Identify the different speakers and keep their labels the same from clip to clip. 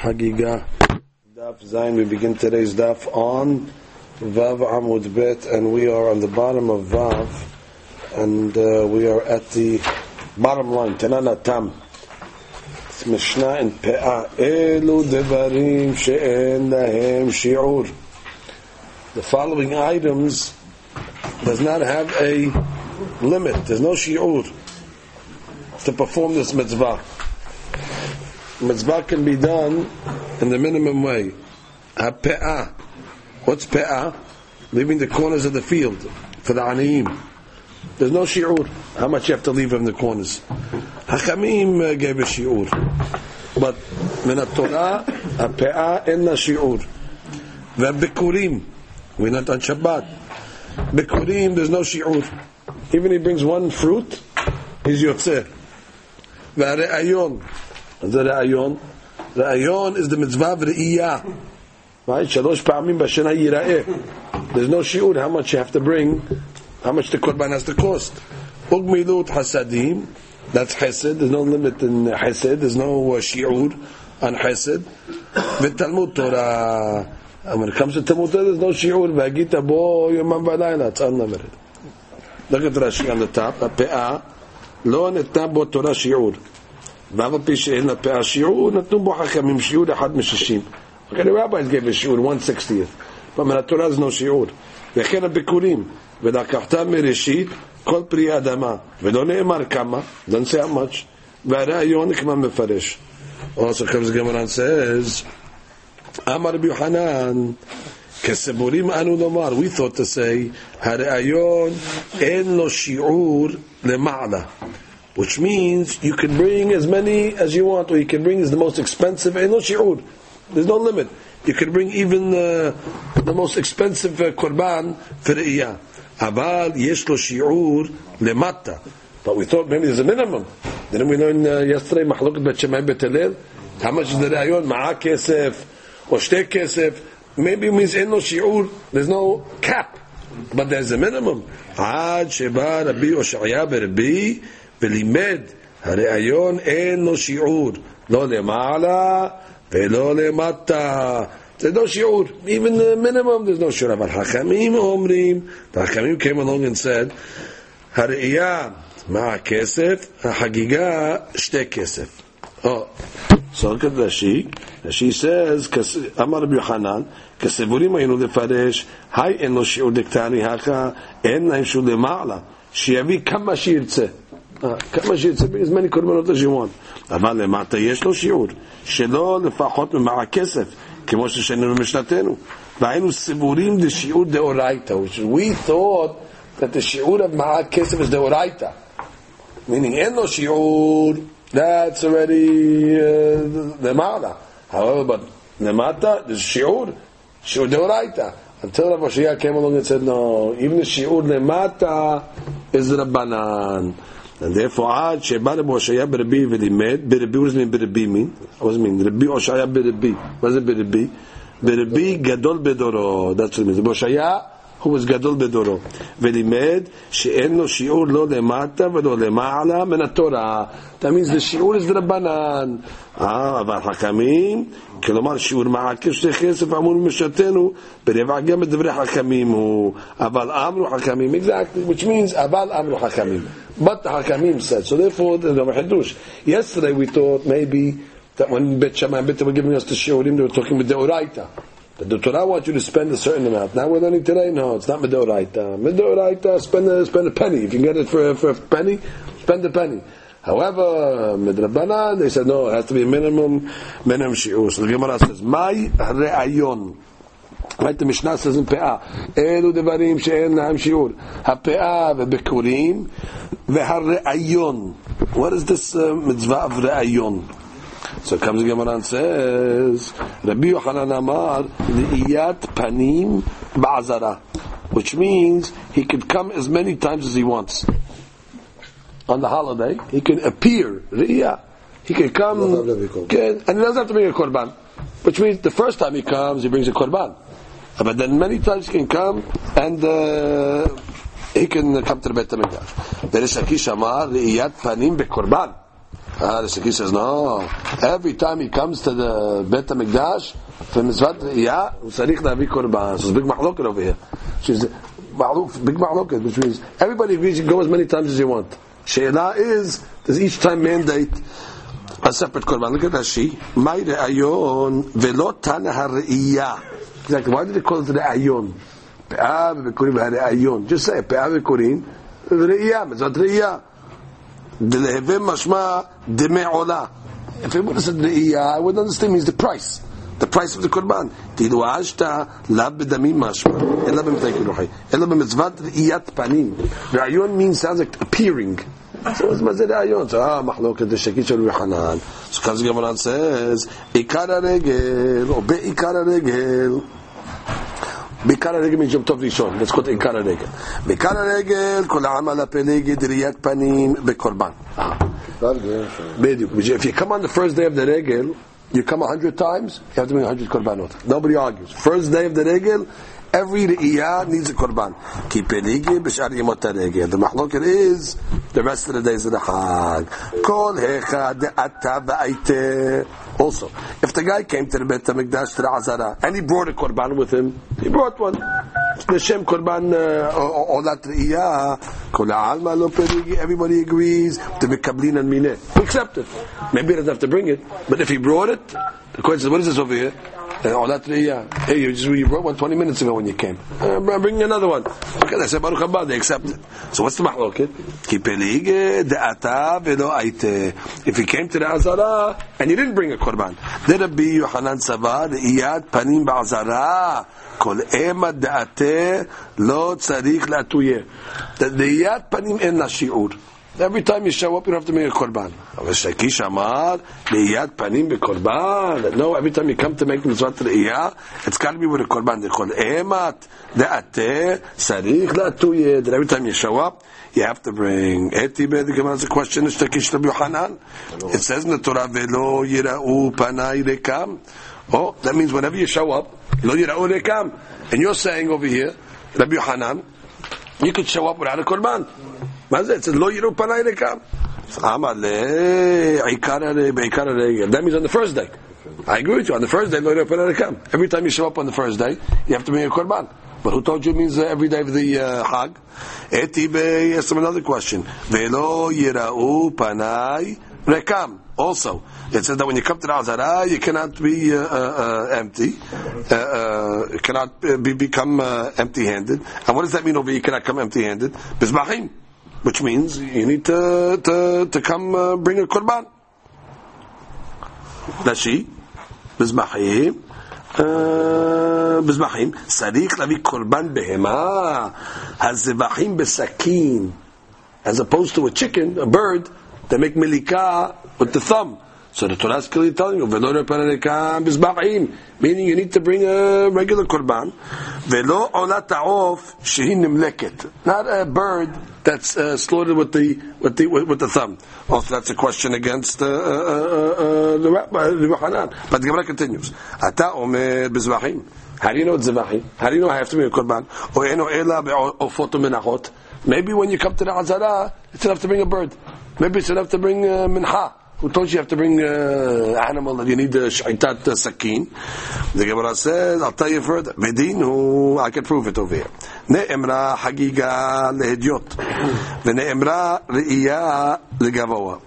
Speaker 1: Hagiga Daf Zayin. We begin today's Daf on Vav Amud Bet, and we are on the bottom of Vav, and uh, we are at the bottom line. Tanana Tam. It's Mishnah in Pe'ah. Elu devarim she'en lahem shi'ur. The following items does not have a limit. There's no shi'ur to perform this mitzvah mitzvah can be done in the minimum way. Ha-pe'ah. What's pe'ah? Leaving the corners of the field for the aniyim. There's no shi'ur. How much you have to leave in the corners? Hakamim uh, gave a shi'ur. But min Torah, ha-pe'ah inna shi'ur. Ve-bikurim. We're not on Shabbat. Bikurim, there's no shi'ur. Even he brings one fruit, he's yotzeh. Ve-re'ayon. זה ראיון. ראיון is the mitzvah ראייה. Right? שלוש פעמים בשנה ייראה. There's no shiur how much you have to bring, how much the korban has to cost. וגמילות חסדים, that's chesed, there's no limit in chesed, there's no uh, shiur on chesed. ותלמוד תורה, when it comes to Talmud Torah, there's no shiur, והגית בו יומם ולילה, it's unlimited. Look at Rashi on the top, הפאה, לא ניתנה בו תורה שיעור. ואף על פי שאין לפאה שיעור, נתנו בו חכמים שיעור אחד משישים. Okay, the rabbis gave a שיעור, 160th. but מן התורה זה no שיעור. וכן הביקורים, ולקחת מראשית כל פרי האדמה, ולא נאמר כמה, don't say how much, והרעיון כמו מפרש. Also comes the Gemara and says, אמר רבי יוחנן, כסבורים אנו לומר, we thought to say, הרעיון אין לו שיעור למעלה. which means you can bring as many as you want, or you can bring the most expensive. shi'ur. There's no limit. You can bring even uh, the most expensive uh, korban for the. Aval yesh lo shi'ur lemata. But we thought maybe there's a minimum. Didn't we learn uh, yesterday, bet shemai bet How much is the rayon? Ma'a kesef, or shte kesef. Maybe it means in no shi'ur. There's no cap. But there's a minimum. Ad sheba rabbi Oshaya berbi, ולימד, הראיון אין לו שיעור, לא למעלה ולא למטה. זה לא שיעור, even minimum there's no שיעור, אבל חכמים אומרים, החכמים came along and said, הראייה מה הכסף, החגיגה שתי כסף. Oh. So look at says, אמר רבי יוחנן, כסבורים היינו לפרש, היי אין לו שיעור דקטני הכה, אין להם שיעור למעלה, שיביא כמה שירצה. כמה שיצא, as many קורבנות as you want. אבל למטה יש לו שיעור, שלא לפחות ממעל הכסף, כמו ששנינו במשנתנו. והיינו סבורים לשיעור דאורייתא, we thought that the שיעור of מעל כסף is דאורייתא. meaning אין לו שיעור, that's already uh, למעלה. however, but למטה, there's שיעור, שיעור דאורייתא. Until Rav Oshaya came along and said, no, even the shiur lemata is rabbanan. And therefore, עד שבא רבי הושעיה ברבי ולימד, ברבי, what does it mean ברבי mean? What does it mean? רבי הושעיה ברבי. מה זה ברבי? ברבי גדול בדורו. That's what it means. רבי הושעיה הוא was גדול בדורו. ולימד שאין לו שיעור לא למטה ולא למעלה מן התורה. That means the שיעור is דרבנן. אבל חכמים, כלומר שיעור מעקר שתי כסף אמור במשתנו, ברבע גם בדברי חכמים הוא. אבל אמרו חכמים, exactly, which means אבל אמרו חכמים. But the Hakamim said. So therefore, the Hadush. Yesterday we thought maybe that when Bet Shammai and Bet were giving us the Shiurim, they were talking with the that the Torah wants you to spend a certain amount. Now we're learning today, no, it's not Midoraita. Midoraita, spend a, spend a penny. If you can get it for, for a penny, spend a penny. However, midrabanan, they said no, it has to be a minimum, minimum shiur. So the Gemara says, "My re'ayon." Right, the Mishnah says in Pe'ah, "Elu devarim she'en lahem shiur." HaPe'ah vebekurim v'hare'ayon. What is this uh, mitzvah of re'ayon? So comes the Gemara and says, Rabbi Yochanan Amar, Li'iyat panim ba'azara. Which means he could come as many times as he wants. On the holiday, he can appear, Riyah. He can come, can, and he doesn't have to bring a korban. Which means the first time he comes, he brings a korban. But then many times he can come and uh, he can come to the Beit HaMikdash. Reish Lakish Amar, Riyat Panim Bekorban. Ah, the Shaki says, no. Every time he comes to the Bet HaMikdash, for Mitzvat yeah, Sarich Navi Korban. So it's big mahloket over here. She's big mahloket, which means everybody agrees you go as many times as you want. Sheila is, does each time mandate a separate korban. Look at Rashi. My re'ayon velo tana ha're'iyah. Exactly. Why did they call it re'ayon? Pe'ah v'bekurim ha're'ayon. Just say pe'ah v'bekurim re'iyah. Mitzvot re'iyah. Deleheve mashma deme olah. If it would have said re'iyah, I would understand means the price. The price of the korban. תדעו עשתה לאו בדמים משמע, אלא במתק רוחי, אלא במצוות ראיית פנים. רעיון means sounds like appearing. So מה זה רעיון? So, ah, מחלוקת דשקית של רבי חנן. So comes the Gemara and says, עיקר הרגל, או בעיקר הרגל, בעיקר הרגל יום טוב ראשון, it עיקר הרגל. בעיקר הרגל, כל העם על הפלגת ראיית פנים בקורבן. בדיוק. If you come on the first day of the רגל, you come a hundred times, you have to bring a hundred korbanot. Nobody argues. First day of the regel, every re'iyah needs a korban. Ki peligi b'shar regel. The mahloket is the rest of the days of the Hag. Kol hecha de'ata ba'aite. Also, if the guy came to the Beit HaMikdash to the Azara, and he brought a korban with him, he brought one. L'shem korban uh, olat re'iyah, kol alma lo peligi, everybody agrees, to be kablin and mineh. Accept it. Maybe he doesn't have to bring it, but if he brought it, the question is, what is this over here? Olat re'iyah. Hey, you just you brought one 20 minutes ago when you came. Uh, I'm bringing another one. Okay, they say Baruch Haba, they accept it. So what's the mahloket? Ki peligi de'ata velo aite. If he came to the Azara, and he didn't bring a korban, did Rabbi Yohanan Sava, iyad panim ba'azara, כל אימא דעתה לא צריך להתויה. דעיית פנים אין לה שיעור. Every time you show up, you don't have to make a korban. Shakish Amar, liyat Panim korban. No, every time you come to make mitzvah to Re'iyah, it's got to be with a korban. They call Emat, De'ateh, Sarich Latuye. That every time you show up, you have to bring Etibed. The Gemara's question is Shakish Rabbi Yohanan. It says in the Torah, Velo Yira'u Panai Rekam. Oh, that means whenever you show up, Lo Yira'u Rekam. And you're saying over here, Rabbi Hanan, you could show up without a korban. מה זה? It says lo yira'u panai rekam. אמר בעיקר הרגל. That means on the first day. I agree with you. On the first day, lo yira'u panai rekam. Every time you show up on the first day, you have to bring a korban. But who told you it means uh, every day of the uh, Hag? Eti asked him another question. Velo yira'u panai rekam. Also, it says that when you come to the Azara, you cannot be uh, uh, empty, uh, uh cannot be, become uh, empty-handed. And what does that mean over here? You cannot come empty-handed? Bizmachim, which means you need to to, to come uh, bring a korban. Rashi, bizmachim. בזבחים, צריך להביא קורבן בהמה, הזבחים בסכין, as opposed to a chicken, a bird, they make milika with the thumb. So the Torah is clearly telling you, meaning you need to bring a regular korban. Velo. Not a bird that's uh, slaughtered with the with the with, the thumb. Also, that's a question against uh, uh, uh, uh the rabbi, the Hanan. But the Gemara continues. Ata. How do you know it's zivahim? How do you know I have to bring a korban? Or. Maybe when you come to the Azara, it's enough to bring a bird. Maybe it's enough to bring uh, mincha. Who told you you have to bring uh, animal that you need the shaitat uh, sakin? The Gemara says, I'll tell you further. Vedinu, I can prove it over here. Ne'emra hagiga lehedyot. Ve'ne'emra re'iya legavoa.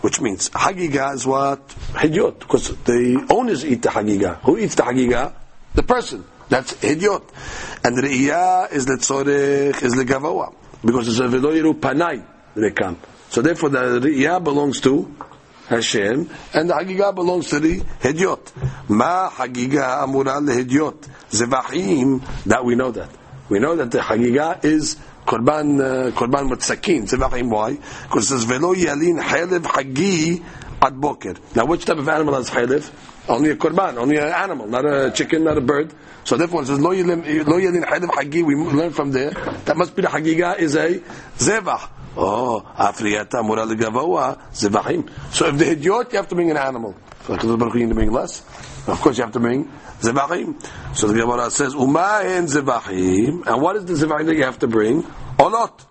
Speaker 1: Which means, hagiga is what? Hidyot. Because the owners eat the hagiga. Who eats the hagiga? The person. That's hidyot. And riyyah is the re'iya is letzorech, is legavoa. Because it's a velo yiru panai, rekam. So therefore the re'iya belongs to Hashem, and the Hagiga belongs to the Hidyot. Ma Hagiga Amura leHidyot. Zevachim, that we know that. We know that the Hagiga is Korban, uh, Korban Mutsakin. Zevachim, why? Because it says, Velo Yalin Halev Hagi Ad Boker. Now which type of animal has Halev? Only a Korban, only an animal, not a chicken, not a bird. So therefore it says, Lo Yalin Halev Hagi, we learn from there, that must be the Hagiga is a Zevach. Oh, Afriyata Mura Legavoa, Zivahim. So if the Hidyot, you have to bring an animal. To Baruch you bring less. Of course you have to bring Zivahim. So the Gemara says, Umahen Zivahim. And what is the Zivahim that you have to bring? Olot.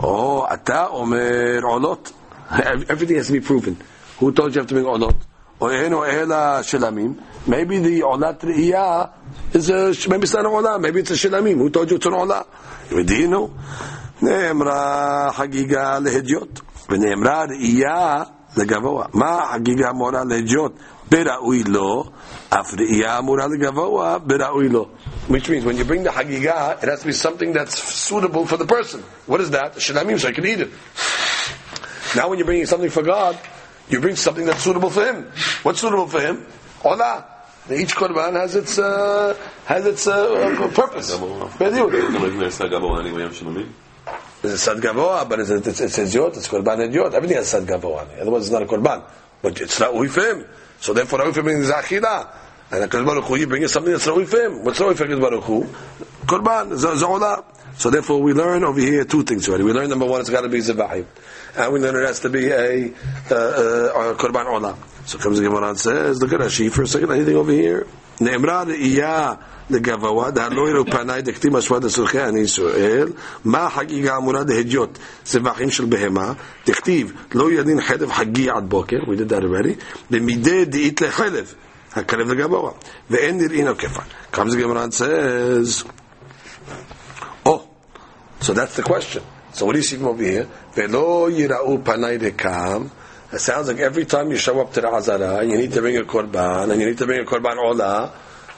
Speaker 1: Oh, Ata Omer Olot. Everything has to be proven. Who told you you have to bring olot? Or en or ela shilamim. Maybe the olat re'iyah is a, maybe it's not an olah, maybe it's a shilamim. Who told you it's an olah? Medino. נאמרה חגיגה להדיוט, ונאמרה ראייה לגבוה. מה החגיגה אמורה להדיוט? בראוי לו, אף ראייה אמורה לגבוה, בראוי לו. Which means when you bring the hagigah, it has to be something that's suitable for the person. What is that? Shilamim, so I can eat it. Now when you're bringing something for God, you bring something that's suitable for Him. What's suitable for Him? Olah. Each korban has its uh, has its uh, purpose. It's a sad gavoa, but it's, it's, it's, yot, it's korban idiot. Everything has sad gavoa. Otherwise, it's not a korban. But it's not him. So therefore, ra'ui for him is achilah. And HaKadosh Baruch Hu, you bring something that's for him. What's ra'ui for HaKadosh Baruch Hu? Korban, za'olah. So therefore, we learn over here two things already. We learn number one, it's got to be zevahim. And we learn it has to be a, uh, uh, korban olah. So comes the Gemara and says, look at Rashi for a second, anything over here? נאמרה ראייה לגבוה, דהלא יראו פניי דכתיב השוואת לצורכי אני ישראל, מה החגיגה אמורה להדיוט צבחים של בהמה, דכתיב לא ידין חלב חגי עד בוקר, we did that already, במידי דאית לחלב, הכלב לגבוה, ואין נראין עוקפה. comes the Gemara and says, oh, so that's the question. So what do you see from over here? Velo yira'u dekam. It sounds like every time you show up to the Azara, you need to bring a korban, and you need to bring a korban ola.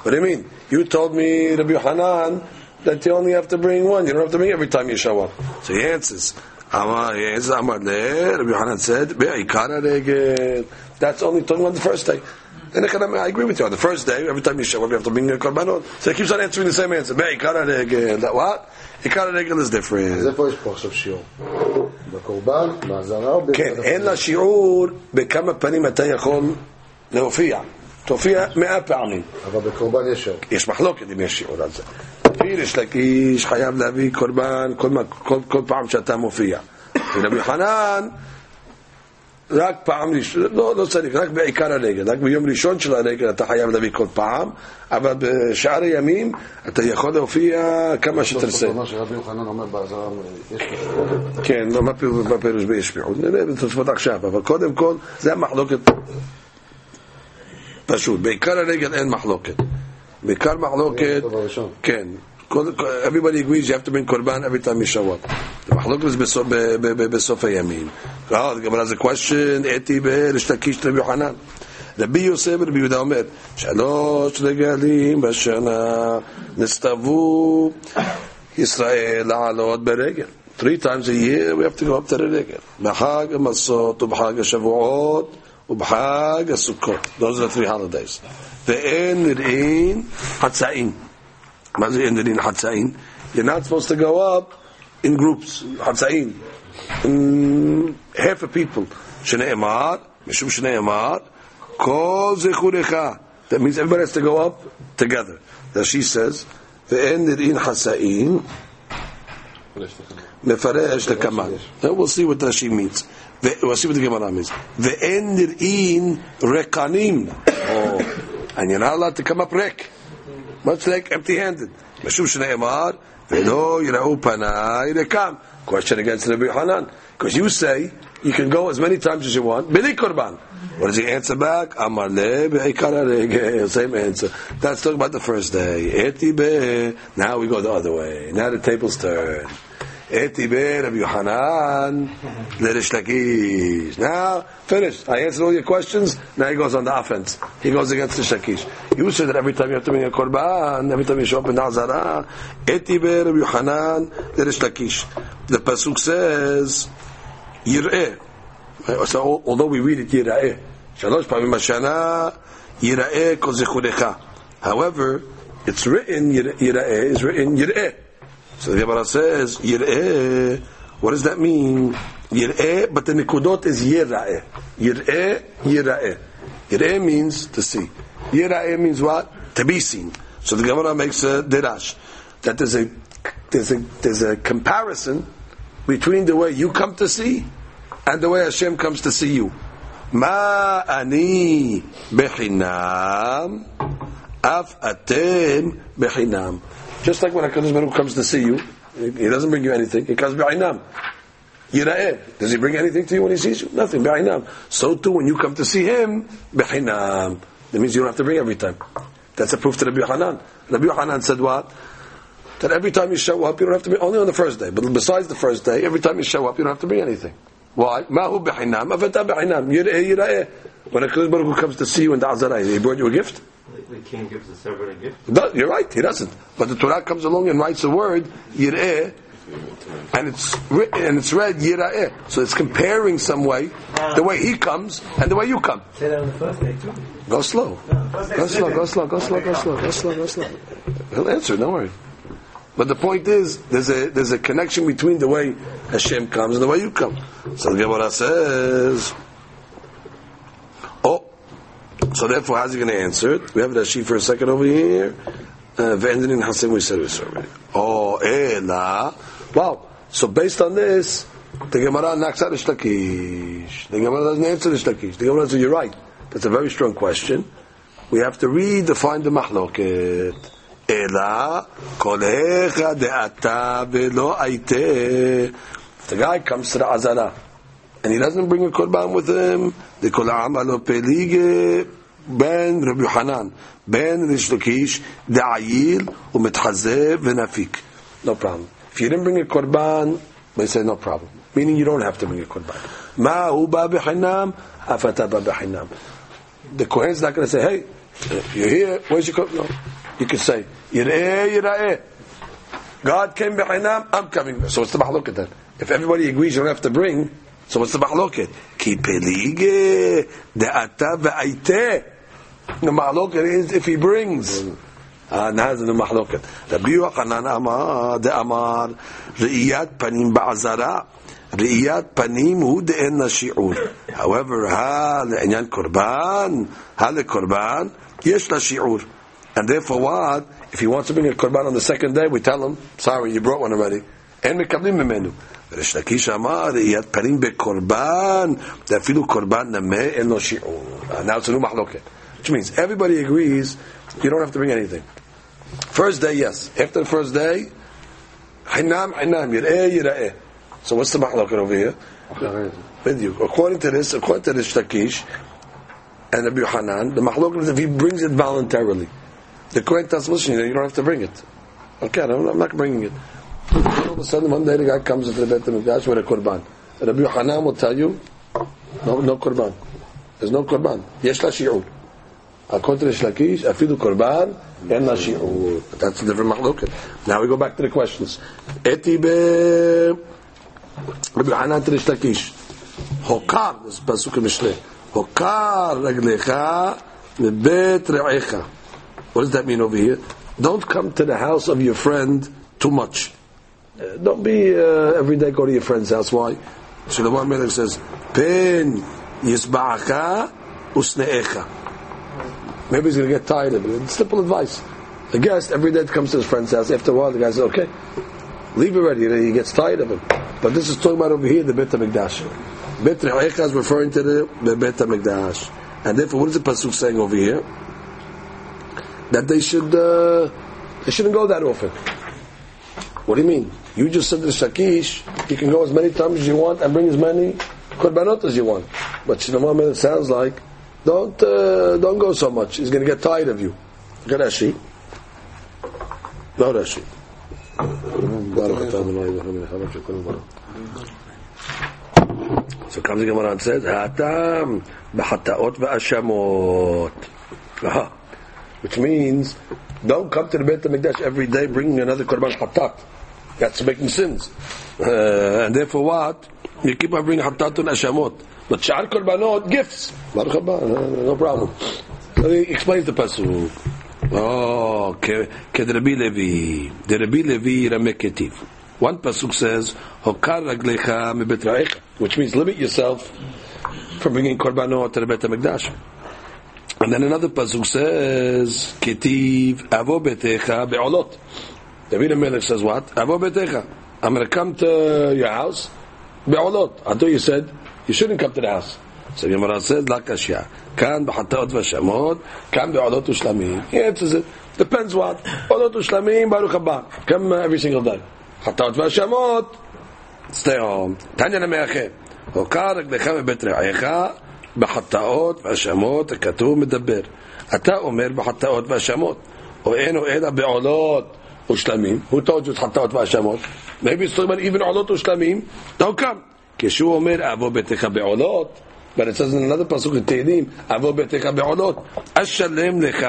Speaker 1: What do you mean? You told me, Rabbi Hanan, that you only have to bring one. You don't have to bring every time you show up. So he answers. Amar, he answers, Amar Rabbi Hanan said, That's only talking about the first day. And I agree with you. On the first day, every time you show up, you have to bring a korbanot. So he keeps on answering the same answer. That what? Ikar regel is different.
Speaker 2: אז איפה יש פה עכשיו שיעור? בקורבן, באזהרה או
Speaker 1: כן, אין לה שיעור בכמה פנים אתה יכול להופיע. תופיע מאה פעמים.
Speaker 2: אבל בקורבן יש שיעור.
Speaker 1: יש מחלוקת אם יש שיעור על זה. פירש לקיש חייב להביא קורבן כל, פעם שאתה מופיע. ורבי יוחנן רק פעם ראשונה, לא, לא צריך, רק בעיקר הרגל, רק ביום ראשון של הרגל אתה חייב להביא כל פעם, אבל בשאר הימים אתה יכול להופיע כמה שתרצה.
Speaker 2: מה שרבי יוחנן אומר באזהרה, יש
Speaker 1: כן, לא, מה פירוש ביש פיחות? נראה בתוספות עכשיו, אבל קודם כל, זה המחלוקת פשוט. בעיקר הרגל אין מחלוקת. בעיקר מחלוקת, כן. everybody agrees you have to bring korban every time you show up. The מחלוקת is בסוף הימים. Oh, the Gemara has a question, אתי בריש לקיש רבי יוחנן. רבי יוסף ורבי יהודה אומר, שלוש רגלים בשנה נסתוו ישראל לעלות ברגל. Three times a year we have to go up to the רגל. בחג המסות ובחג השבועות ובחג הסוכות. Those are the three holidays. ואין נראים חצאים. you're not supposed to go up in groups, Hatzain, half a people. Shnei Mishum Shnei Kol Zechurecha. That means everybody has to go up together. That she says, in nidin hasain the lekaman." Now we'll see what Rashi means. We'll see what the Gemara means. Ve'en in rekanim. Oh, and you're not allowed to come up rek Much like empty-handed. משום שנאמר, ולא יראו פניי רקם. Question against Rabbi Hanan. Because you say, you can go as many times as you want, bili korban. What does he answer back? Amar le be'ikar Same answer. That's talking about the first day. Eti be. Now we go the other way. Now the tables turn. Eti be Rabbi Yohanan Lerish Lakish. Now, finished. I answered all your questions. Now he goes on the offense. He goes against the Shakish. You said that every time you have to bring a korban, every time you show up in the Hazara, Eti be Rabbi Yohanan Lerish Lakish. The Pasuk says, Yir'eh. So, although we read it Yir'eh. Shalosh Pamim Hashana, Yir'eh Kol Zechurecha. However, it's written, Yir'eh is written Yir'eh. So the Gemara says, Yir'eh, what does that mean? Yir'eh, but the Nikudot is Yir'eh. Yir'eh, Yir'eh. Yir'eh means to see. Yir'eh means what? To be seen. So the Gemara makes a dirash. That there's a, there's a, there's a comparison between the way you come to see and the way Hashem comes to see you. Ma ani bechinam, af atem bechinam. Just like when HaKadosh Baruch comes to see you, he doesn't bring you anything, he comes b'inam. Yira'eh. Does he bring anything to you when he sees you? Nothing. Be'inam. So too, when you come to see him, be'inam. That means you don't have to bring every time. That's a proof to Rabbi Hanan. Rabbi Hanan said what? That every time you show up, you don't have to bring, only on the first day. But besides the first day, every time you show up, you don't have to bring anything. Why? Mahu be'inam. Avata be'inam. Yira'eh, yira'eh. When a Baruch Hu comes to see you in the Azarah, he brought you a gift?
Speaker 3: The king gives the servant a gift.
Speaker 1: No, you're right, he doesn't. But the Torah comes along and writes a word, Yir'eh, and it's written, and it's read Yira'eh. So it's comparing some way, ah. the way he comes and the way you come.
Speaker 3: Say that on the first day too.
Speaker 1: Go slow. Go slow, go slow, go slow, go slow, go slow, go slow. He'll answer, don't worry. But the point is, there's a there's a connection between the way Hashem comes and the way you come. So the Gemara says, oh, so therefore, how's he going to answer it? We have Rashi for a second over here. Uh, Ve'endin in we said already. Oh, ela. Wow. So based on this, the Gemara knocks out Rish Lakish. The Gemara doesn't answer Rish Lakish. The Gemara says, you're right. That's a very strong question. We have to find the mahloket. The guy comes to the Azara, and he doesn't bring a korban with him. The kol alo pelige ben Rabbi Hanan, ben Rish Lakish, de'ayil u'metchazev v'nafik. No problem. If you didn't bring a korban, they say no problem. Meaning you don't have to bring a korban. Ma hu ba b'chinam, afata ba b'chinam. The Kohen's not going to say, hey, you're here, where's your korban? No. You can say, Yireh, Yireh. Eh. God came behind I'm coming. So what's the mahloket then? If everybody agrees you don't have to bring, so what's the mahloket? Ki pelige de'ata ve'aiteh. The mahloket is if he brings. הנאז למחלוקת. רבי יוחנן אמר, דאמר, ראיית פנים בעזרה, ראיית פנים הוא דאין לשיעור. however, הא לעניין קורבן, הא לקורבן, יש לה שיעור. and therefore what if he wants to bring a korban on the second day we tell him sorry you brought one already אין מקבלים ממנו ריש לקיש אמר ראיית פנים בקורבן זה אפילו קורבן נמה אין לו שיעור now it's a new מחלוקת which means everybody agrees you don't have to bring anything First day, yes. After the first day, Hinam, Hinam, Yir'eh, Yir'eh. So what's the mahloket over here? With you. According to this, according to this Shtakish and Rabbi Hanan, the mahloket is if he brings it voluntarily. The tells him, you don't have to bring it. Okay, I'm not bringing it. All of a sudden, one day the guy comes into the Beit HaMikdash with a korban. Rabbi Hanan will tell you, no, no korban. There's no korban. Yesh la shi'ur. According to Rish Lakish, afidu korban, and la shi'ur. That's a different mahloket. Now we go back to the questions. Eti be Rabbi Hanan to Rish Lakish. Hokar, this is Pasuk in Mishleh. Hokar raglecha lebet re'echa. What does that mean over here? Don't come to the house of your friend too much. Uh, don't be uh, every day go to your friend's house. Why? Shlomo Melech says, "Pen yisba'aka usne'echa." Maybe he's going to get tired of it. It's simple advice. The guest every day comes to his friend's house. After a while, the guy says, "Okay, leave already." Know, he gets tired of him. But this is talking about over here the Beit Hamikdash. Beit Re'echa is referring to the, the Beit Hamikdash, and therefore, what is the pasuk saying over here? That they should uh, they shouldn't go that often. What do you mean? You just said to Shakish, you can go as many times as you want and bring as many korbanot as you want. But Shlomo it sounds like don't uh, don't go so much. He's going to get tired of you. Look at Rashi. No Rashi. So comes the Gemara and says, "Hatam b'hataot v'ashamot." Which means, don't come to the Beit HaMikdash every day bringing another korban hatat. That's making sins. Uh, and therefore what? You keep on bringing hatat and ashamot. But shar korbanot, gifts. Baruch haba, no, no problem. So he explains the pasuk. Oh, ke Rabbi Levi. The Rabbi Levi Rameketiv. One pasuk says, "Hokar raglecha mebet ra'echa," which means limit yourself from bringing korbanot to the Beit Hamikdash. And then another pasuk says, "Ketiv avo betecha be'olot." David Melech says what? Avo betecha. I'm going to come to your house be'olot. I thought you said you shouldn't come to the house. So Gemara says, "La kashya." Kan b'hataot v'shamot, kan be'olot u'shlamim. He answers it. Depends what. Olot u'shlamim, baruch haba. Come uh, every single day. Hataot v'shamot. stay home. תניא למאחה, הוקע רגליך מבית רעיך בחטאות והאשמות הכתוב מדבר. אתה אומר בחטאות והאשמות, או אין או אלא בעולות ושלמים. You it's חטאות it's talking about even עולות ושלמים. Don't come. כשהוא אומר אבוא ביתך בעולות, but it says in another פסוק in תהילים, אבוא ביתך בעולות, אשלם לך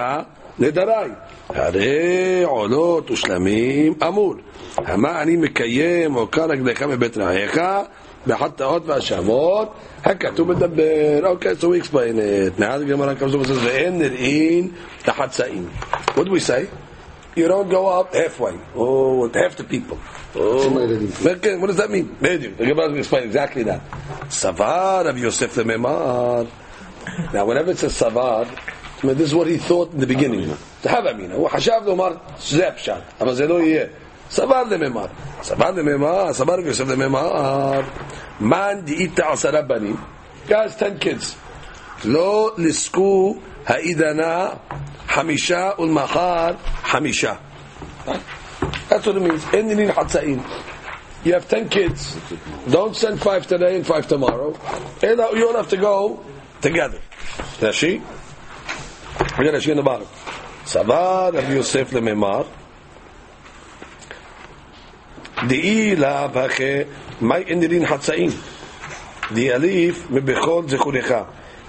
Speaker 1: נדריי. הרי עולות ושלמים אמור. המה אני מקיים הוקע רגליך מבית רעיך בחטאות והאשמות, הכתוב מדבר. אוקיי, so we explain it. Now the Gemara comes over and says, ואין נראים לחצאים. What do we say? You don't go up halfway. Oh, with half the people. Oh, okay, what does that mean? בדיוק. The Gemara will explain exactly that. סבר רב יוסף לממר. Now, whenever it says סבר, I mean, this is what he thought in the beginning. זה הווה אמינא. הוא חשב לומר, זה הפשט, אבל זה לא יהיה. סבר לממר. סבר לממר, סבר רב יוסף לממר. מן דאית עשרה בנים. guys, 10 kids. לא לסקו העידנה חמישה ולמחר חמישה. That's what it means. אין דין חצאים. You have 10 kids. Don't send five today and five tomorrow. And you all have to go together. Rashi? We got Rashi in the bottom. סבר רבי יוסף לממר דאי לאו הכי מאי אין דין חצאים דיאליף מבכל זכורך.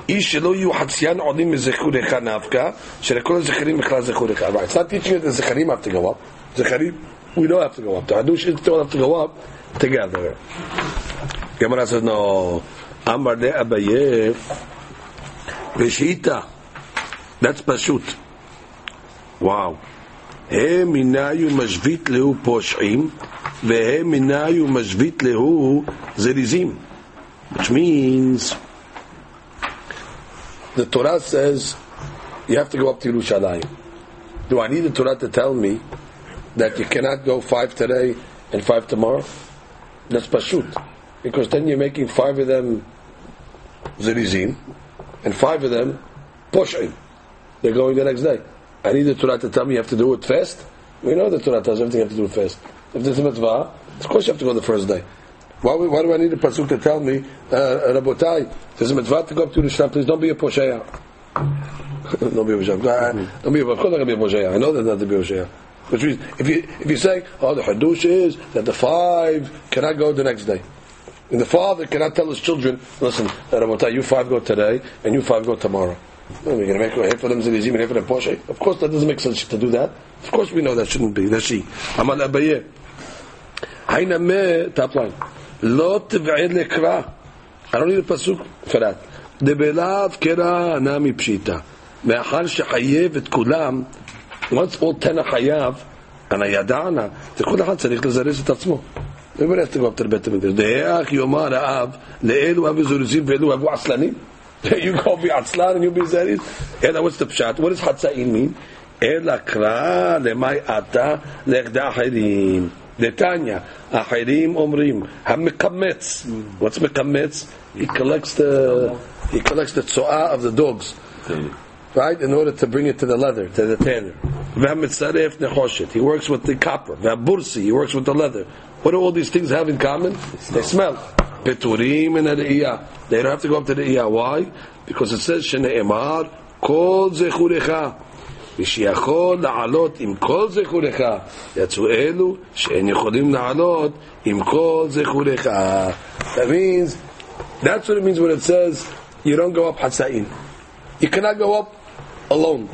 Speaker 1: איש שלא יהיו חציין עולים מזכורך נפקא שלכל הזכרים בכלל זכורך. right, it's not teaching that the זכרים have to go up זכרים hadush is don't have to go up together Gemara says no אמר לאביי ושיטה that's פשוט. וואו הם מנאי ומשבית להו פושעים והם מנאי ומשבית להו זריזים which means the Torah says you have to go up to Yerushalayim. Do I need the Torah to tell me that you cannot go five today and five tomorrow? That's pashut. Because then you're making five of them zirizim and five of them pushing. They're going the next day. I need the Torah to tell me you have to do it fast. We know the Torah tells everything you have to do it fast. If there's a mitzvah, of course you have to go the first day. Why, why do I need a pasuk to tell me, uh, Rabotai, there's a mitzvah to go up to Yerushalayim, please don't be a posheya. don't be a posheya. Don't be a, of course not going to be a posheya. I know that not to be a posheya. Which means, if you, if you say, oh, the hadush is that the five cannot go the next day. And the father cannot tell his children, listen, Rabotai, you five go today, and you five go tomorrow. We're going to make half for them zilizim and half for them Porsche. Of course, that doesn't make sense to do that. Of course, we know that shouldn't be. That's she. Amal Abaye. Haina me, top line. לא תבעד לקרא. I don't need a פסוק for that. דבלאו קרא נמי פשיטה. מאחר שחייב את כולם, once all ten החייב, אנא ידענה, זה כל אחד צריך לזרז את עצמו. Everybody has to go up to the בית המקדש. דאך יאמר האב, לאלו אבו זורזים ואלו אבו עצלנים. You go be עצלן and you be זריז. אלא what's the pshat? What does חצאים mean? אלא קרא למאי עתה לכדי אחרים. דתניא, אחרים אומרים, המקמץ, what's מקמץ? He collects the, he collects the tzoah of the dogs, right, in order to bring it to the leather, to the tanner. והמצרף נחושת, he works with the copper. והבורסי, he works with the leather. What do all these things have in common? They smell. פטורים מן הראייה. They don't have to go up to the ראייה. Why? Because it says שנאמר, כל זכורך. ושיכול לעלות עם כל זכורך, יצאו אלו שאין יכולים לעלות עם כל זכורך. That means, that's what it means when it says, you don't go up Hatza'in. You cannot go up alone.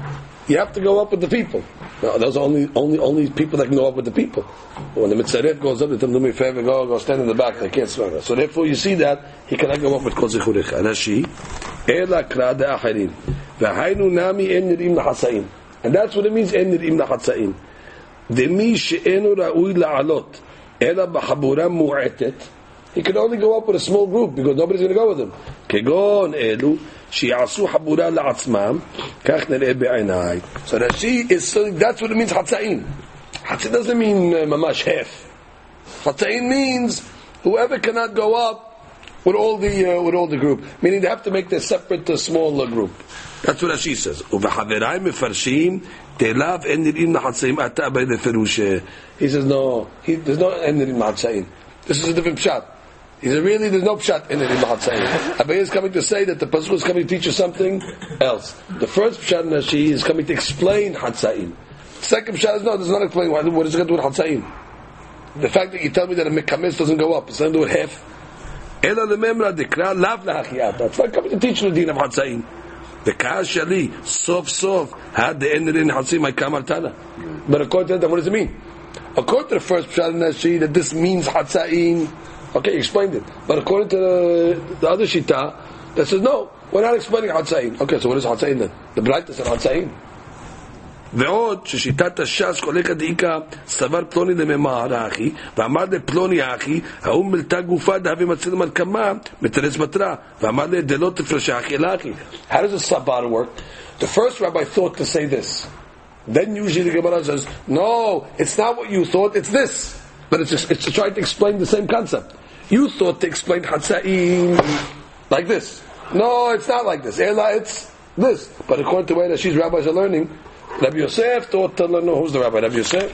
Speaker 1: You have to go up with the people. No, those are only only only people that can go up with the people. But when the mitzaref goes up, they tell them, "Do me a favor, go go stand in the back. They can't swear." So therefore, you see that he cannot go up with kol and Anashi ela krada acharim v'hainu nami en nirim lahatzaim, and that's what it means en nirim lahatzaim. Demi she'enu ra'ui la'alot ela b'chabura mu'etet. He can only go up with a small group because nobody's going to go with him. Kegon elu שיעשו חבורה לעצמם, כך נראה בעיניי. So that she is, so that's what it means חצאים. חצאים doesn't mean uh, ממש half. חצאים means, whoever cannot go up, with all the uh, with all the group, meaning they have to make their separate uh, small uh, group. That's what Rashi says. ובחבריי מפרשים תאליו אין נראים לחצאים אתה בפירוש. He says no, he, there's no אין נראים לחצאים. This is a different pshat. He said, really, there's no pshat in it in Mahatzayim. Abaye is coming to say that the pasuk is coming to teach you something else. The first pshat in Rashi is coming to explain Hatzayim. Second pshat is no, does not explain what, what is it going to do with Hatzayim. The fact that you tell me that a mekamis doesn't go up, it's going to do it half. Ela lememra dikra lav lahachiyat. It's not coming to teach you the din of Hatzayim. The kash shali sof sof had the end in Hatzayim my kamar tana. But according to that, what does it mean? According to the first pshat in Rashi, that this means Hatzayim. Okay, you explained it. But according to the, the other shita, that says no, we're not explaining Hatzain. Okay, so what is Hatzain then? The bright said Hatzain. ועוד ששיטת הש"ס קולקא דאיכא סבר פלוני לממהר האחי ואמר לפלוני האחי ההוא מלתה גופה דהבי מציל מלקמה מתרס בתרה ואמר לי דלא תפרשי אחי אל אחי How does the sabar work? The first rabbi thought to say this then usually the Gemara says no, it's not what you thought, it's this but it's just, it's trying to explain the same concept you thought to explain Hatza'im like this no, it's not like this it's this but according to the way that these rabbis are learning Rabbi Yosef thought to learn, no, who's the rabbi? Rabbi Yosef?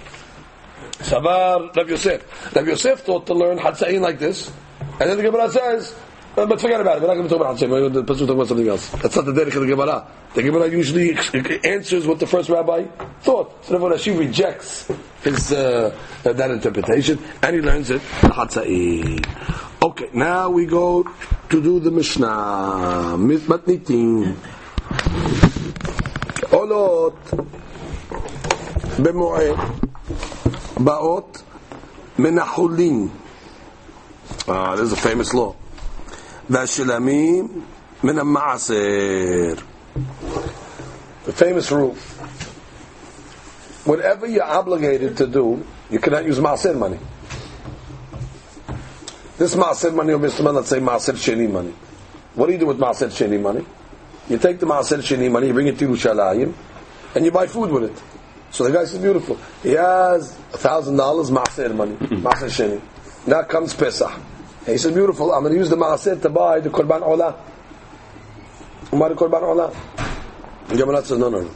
Speaker 1: Sabar, Rabbi Yosef. Rabbi Yosef thought to learn Hatza'in like this, and then the Gemara says, but forget about it, we're not going to talk about Hatza'in, the person will talk about something else. That's not the derech of the Gemara. The Gemara usually answers what the first rabbi thought. So therefore Rashi rejects his, uh, that interpretation, and he learns it Hatza'in. Okay, now we go to do the Mishnah. Matnitin. עולות במועד, באות מן החולין. Uh, this is a famous law. והשלמים מן המעשר. The famous rule. Whatever you're obligated to do, you cannot use maaser money. This maaser money, or Mr. let's say maaser sheni money. What do you do with maaser sheni money? You take the Maaser Sheni money, you bring it to Yerushalayim, and you buy food with it. So the guy says, beautiful. He has a thousand dollars Maaser money, Maaser Sheni. Now comes Pesach. And he says, beautiful, I'm going to use the Maaser to buy the Korban Olah. Buy the Korban Olah. The Gemara says, no, no, no.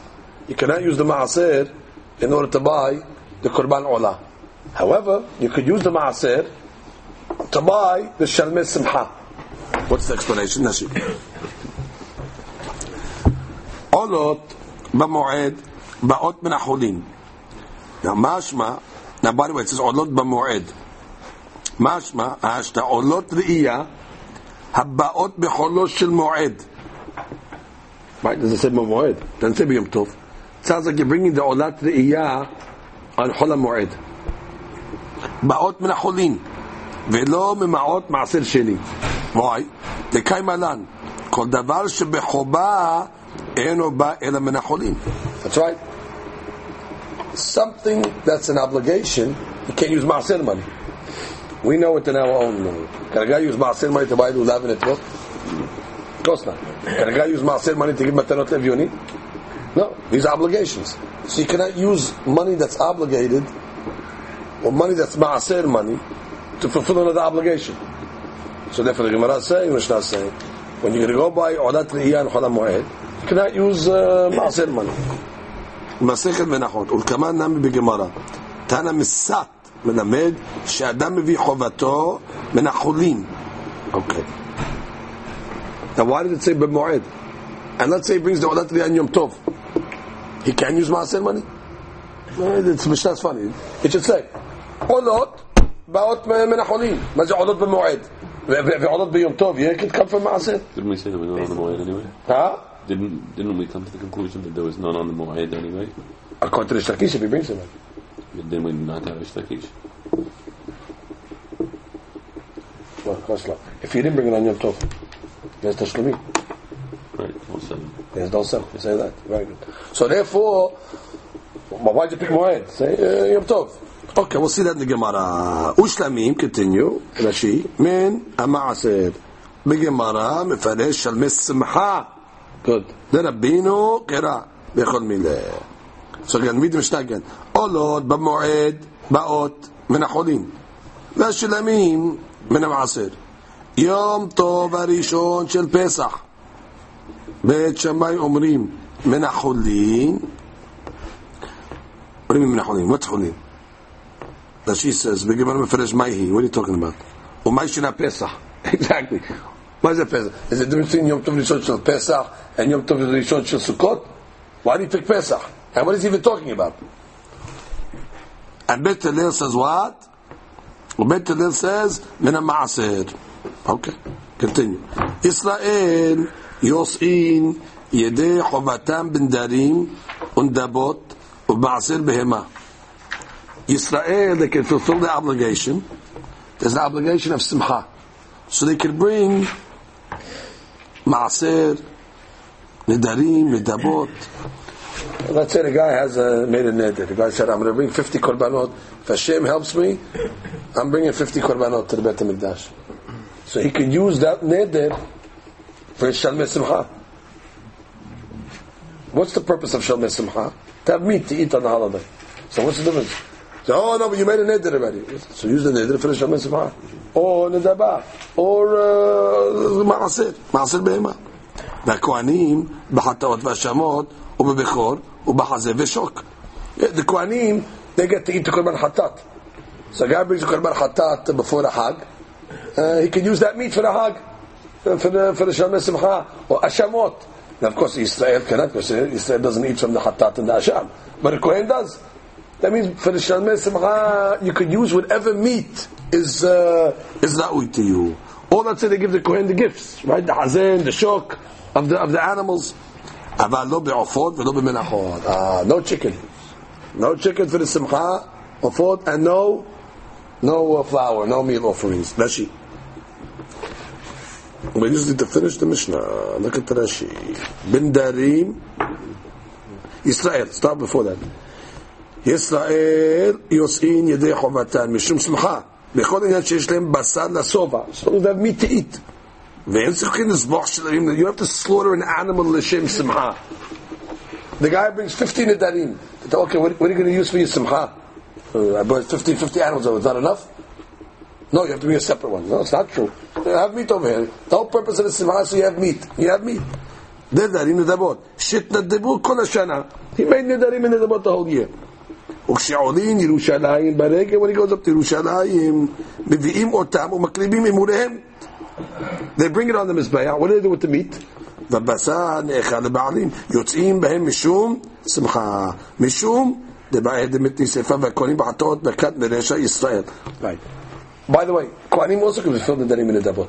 Speaker 1: You cannot use the Maaser in order to buy the Korban Olah. However, you could use the Maaser to buy the Shalmei Simcha. What's the explanation? עולות במועד, באות מן החולין. משמע, now by the way, it says עולות במועד. משמע, שאתה עולות ראייה הבאות בחולו של מועד. Right, does it say במועד? doesn't say ביום טוב. It sounds like you're bringing the עולת ראייה על חול המועד. באות מן החולין, ולא ממעות מעשר שני. why? דקאי מלן, כל דבר שבחובה אינו בא אלא מן החולים. That's right. Something that's an obligation, you can't use maaser money. We know it in our own money. Can a guy use maaser money to buy lulav in a trip? Of course not. Can a guy use maaser money to give matanot levyoni? No. These are obligations. So you cannot use money that's obligated or money that's maaser money to fulfill another obligation. So therefore the Gemara is saying, Mishnah is saying, when you're going to go buy olat riyah and cholam moed, you cannot use uh, מעשר money. מסכת מנחות, ולכמה נמי בגמרא, תנא מסת מלמד שאדם מביא חובתו מן החולין. Okay. Now why did it say במועד? And let's say he brings the עולת רiyah Yom Tov. He can use מעשר money? It's משנ"'s funny. It should say, עולות באות מן החולין. מה זה עולות במועד? ועולות ביום טוב, it could come from מעשר.
Speaker 3: Didn't we say there was none on the Moed anyway?
Speaker 1: Huh?
Speaker 3: Didn't didn't we come to the conclusion that there was none on the Moed anyway?
Speaker 1: According to the Shakish, if he brings it.
Speaker 3: But then we not have a shtakish.
Speaker 1: Well, of course not. If he didn't bring it on Yom Tov, there's Tashlumi.
Speaker 3: Right, all seven.
Speaker 1: There's no self. You say that. Very good. So therefore, well, why'd you pick Moed? Say uh, Yom Tov. Okay, we'll see that in the Gemara. Ushlamim, continue, Rashi, min המעשר. בגמרא מפרש על משמחה. Good. דרבינו קרא בכל מילה. אפשר להלמיד ושטגן. עולות במועד באות מן החולים, והשלמים מן המעשר. יום טוב הראשון של פסח. בית שמאי אומרים מן החולים. אומרים מן החולים, what's חולין? Rashi says, בגמר מפרש מה היא, what are you talking about? ומהי של הפסח, exactly. מה זה פסח? is the difference יום טוב ראשון של פסח אין יום טוב ראשון של סוכות? why do פסח? And what is he even talking about? And Bet says what? Bet Hillel says, mina ma'asir. Okay, continue. Israel yos'in ידי חובתם Darim, Undabot, ובעשיר BeHema. Israel, they can fulfill the obligation. There's an obligation of simcha. So they can bring מעשר, נדרים, נדבות, Let's say the guy has a, made a neder. The guy said, I'm going to bring 50 korbanot. If Hashem helps me, I'm bringing 50 korbanot to the Beit HaMikdash. So he can use that neder for Shalmei Simcha. What's the purpose of Shalmei Simcha? To have meat to eat on the holiday. So what's the difference? So, oh no, but you made a neder already. So use the neder for Shalmei Simcha. Or nedaba. Or uh, מעשר. מעשר בהמה. והכהנים בחטאות והשמות ובבכור ובחזה ושוק. The Kohanim, they get to eat the korban hatat. So a guy brings the korban hatat before the Hag. Uh, he can use that meat for the Hag, uh, for the for the Shalmei Simcha or Ashamot. Now, of course, Israel cannot because Israel doesn't eat from the hatat and the Asham, but the Kohen does. That means for the Shalmei Simcha, you could use whatever meat is uh, is ra'ui to you. Or let's say they give the Kohen the gifts, right? The hazen, the shok of the of the animals. אבל לא בעופות ולא במנחות. Ah, no chicken. No chicken for the simcha, ofot, and no, no uh, flour, no meal offerings. Rashi. We just need to finish the Mishnah. Look at the Rashi. Bin Darim, Israel. Start before that. ישראל יוצאים ידי חובתן משום שמחה בכל עניין שיש להם בשר לשובע. So they have meat to eat. ואין צריכים לסבוח שלהם. You have to slaughter an animal לשם שמחה. The guy brings 50 nedarim. Okay, what, what are you going to use for your simcha? Uh, I brought 50, 50 animals over. Is that enough? No, you have to bring a separate one. No, it's not true. You have meat over here. The whole purpose of the simcha is so you have meat. You have meat. נדרים נדבות. שהתנדבו כל השנה. He made נדרים ונדבות the whole year. וכשעולים ירושלים ברגע, when he goes up to ירושלים, מביאים אותם ומקריבים אמוריהם. They bring it on the מזבח. What do they do with the meat? והבשר נאכל לבעלים. יוצאים בהם משום שמחה. משום דבעי דמת נשרפה והכהנים בחטאות ברכת מרשע ישראל. Right. By the way, Kohanim also can fulfill the Darim in the Dabot.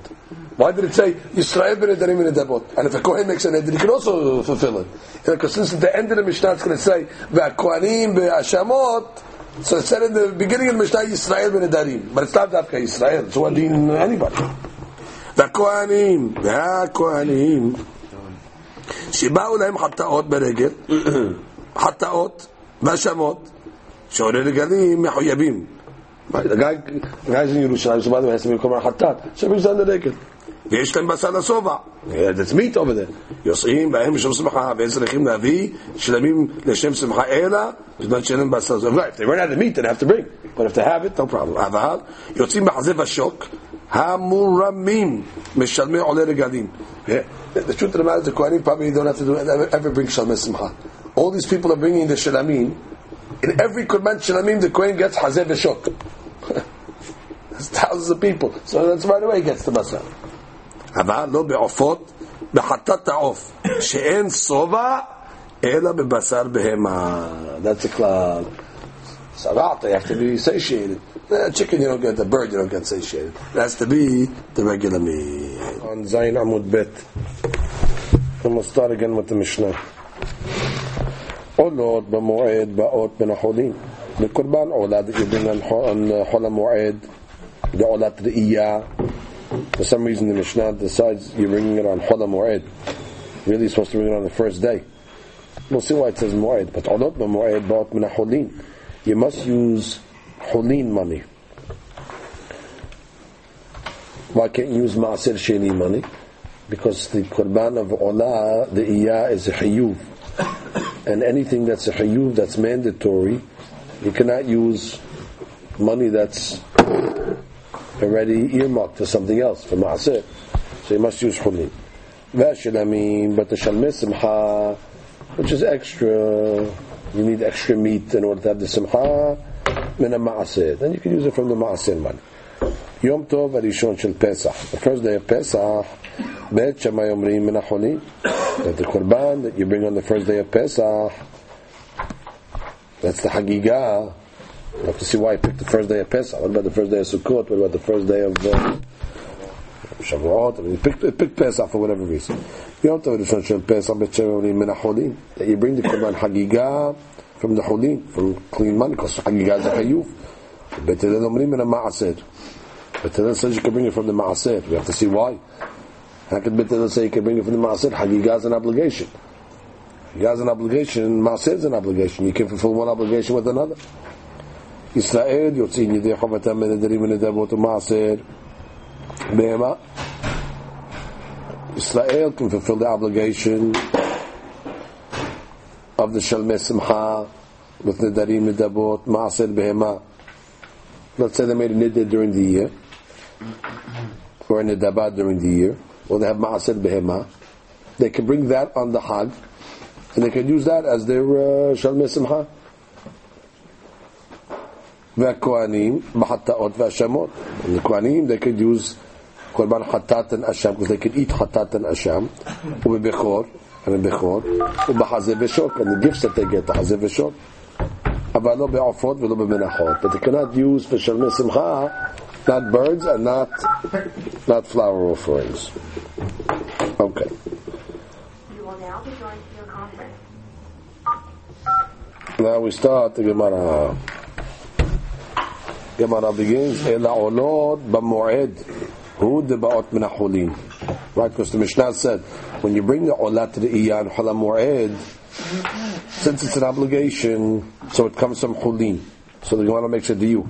Speaker 1: Why did it say Yisrael ben Darim in the Dabot? And if a Kohen makes an Eder, he can also fulfill it. Because since at the end of the Mishnah it's going to say Kohanim be'ashamot, so it said in the beginning of the Mishnah Yisrael ben Darim, but it's not that Yisrael. It's one deen anybody. והכהנים, והכהנים, שבאו להם חטאות ברגל, חטאות והאשמות, שעולי רגלים מחויבים. The guy, the guy's in Yerushalayim, so by the way, has to be Korban Hatat. So he's on the רגל. ויש להם בשר לשובע. That's meat over there. יוצאים בהם משום שמחה, ואין צריכים להביא שלמים לשם שמחה אלא בזמן שאין להם בשר לשובע. If they run out of meat, they have to bring. But if they have it, no problem. אבל יוצאים בחזה ושוק, המורמים משלמי עולי רגלים. The truth of the matter is the Kohanim probably don't have to do ever bring shalmei simcha. All these people are bringing the shalamim. In every Kurban shalamim, the Kohen gets hazeh v'shok. There's thousands of people. So that's right away he gets the basar. אבל לא בעופות, בחטאת העוף, שאין שובע, אלא בבשר בהמה. That's a cloud. Sarat, they have to be satiated. The chicken, you don't get the bird, you don't get satiated. It has to be the regular meat. On Zayin Amud Bet. And we'll start again with the Mishnah. עולות במועד באות בין החולים. לקורבן עולה that you bring on חול המועד, בעולת ראייה. For some reason the Mishnah decides you're bringing it on חול המועד. Really you're supposed to bring it on the first day. We'll see why it says מועד. But עולות במועד באות מן החולים. you must use hulin money. Why can't you use maaser sheni money? Because the qurban of ola, the iya, is a hiyuv. And anything that's a hiyuv, that's mandatory, you cannot use money that's already earmarked for something else, for maaser. So you must use hulin. Vashilamim, but the shalmei simcha, which is extra, you need extra meat in order to have the Simcha, min. Then you can use it from the ma'aseh money. Yom Tov Arishon Shel Pesach. The first day of Pesach, Bet Shammai Omrim Min. That the Korban that you bring on the first day of Pesach, that's the Hagigah. You have to see why I picked the first day of Pesach. What about the first day of Sukkot? What about the first day of uh, Shavuot? I mean, you picked, you picked Pesach for whatever reason. Yom Tov Rishon Shel Pesach Bet Shammai Omrim Min HaCholin. That you bring the Korban Hagigah from the Cholin, from clean money, because Hagigah is a Chayuv. Bet Hillel Omrim Min HaMa'aseh. Bet Hillel says you can bring it from the Ma'aseh. We have to see why. How can Bet Hillel say you can bring it from the Ma'aseh? Hagigah is an obligation. Hagigah is an obligation, Ma'aseh is an obligation. You can fulfill one obligation with another. ישראל יוצאים ידי חובתם מנדרים ונדבות ומעשר בהמה. Israel can fulfill the obligation of the Shalmei Simcha with Nidarim, Nidabot, Maaser, Behema. Let's say they made a Nidar during the year, or a Nidabat during the year, or they have Maaser, Behema. They can bring that on the Hag, and they can use that as their uh, Shalmei Simcha. והכהנים בחטאות והאשמות. And the כהנים, they could use קורבן חטאת and אשם, because they could eat חטאת and אשם, ובבכור, and בבכור, ובחזה ושוק, and the gifts that they get, החזה ושוק. אבל לא בעופות ולא במנחות. But they cannot use for שלמי שמחה, not birds and not, not flower offerings. Okay.
Speaker 4: You will now be joined to your conference.
Speaker 1: Now we start the Gemara. Gemara begins, אלא עולות במועד, הוא דבעות מן החולין. Right, because the Mishnah said, when you bring the olah to the iyah and cholam mu'ed, since it's an obligation, so it comes from chulin. So the Gemara makes a diuk.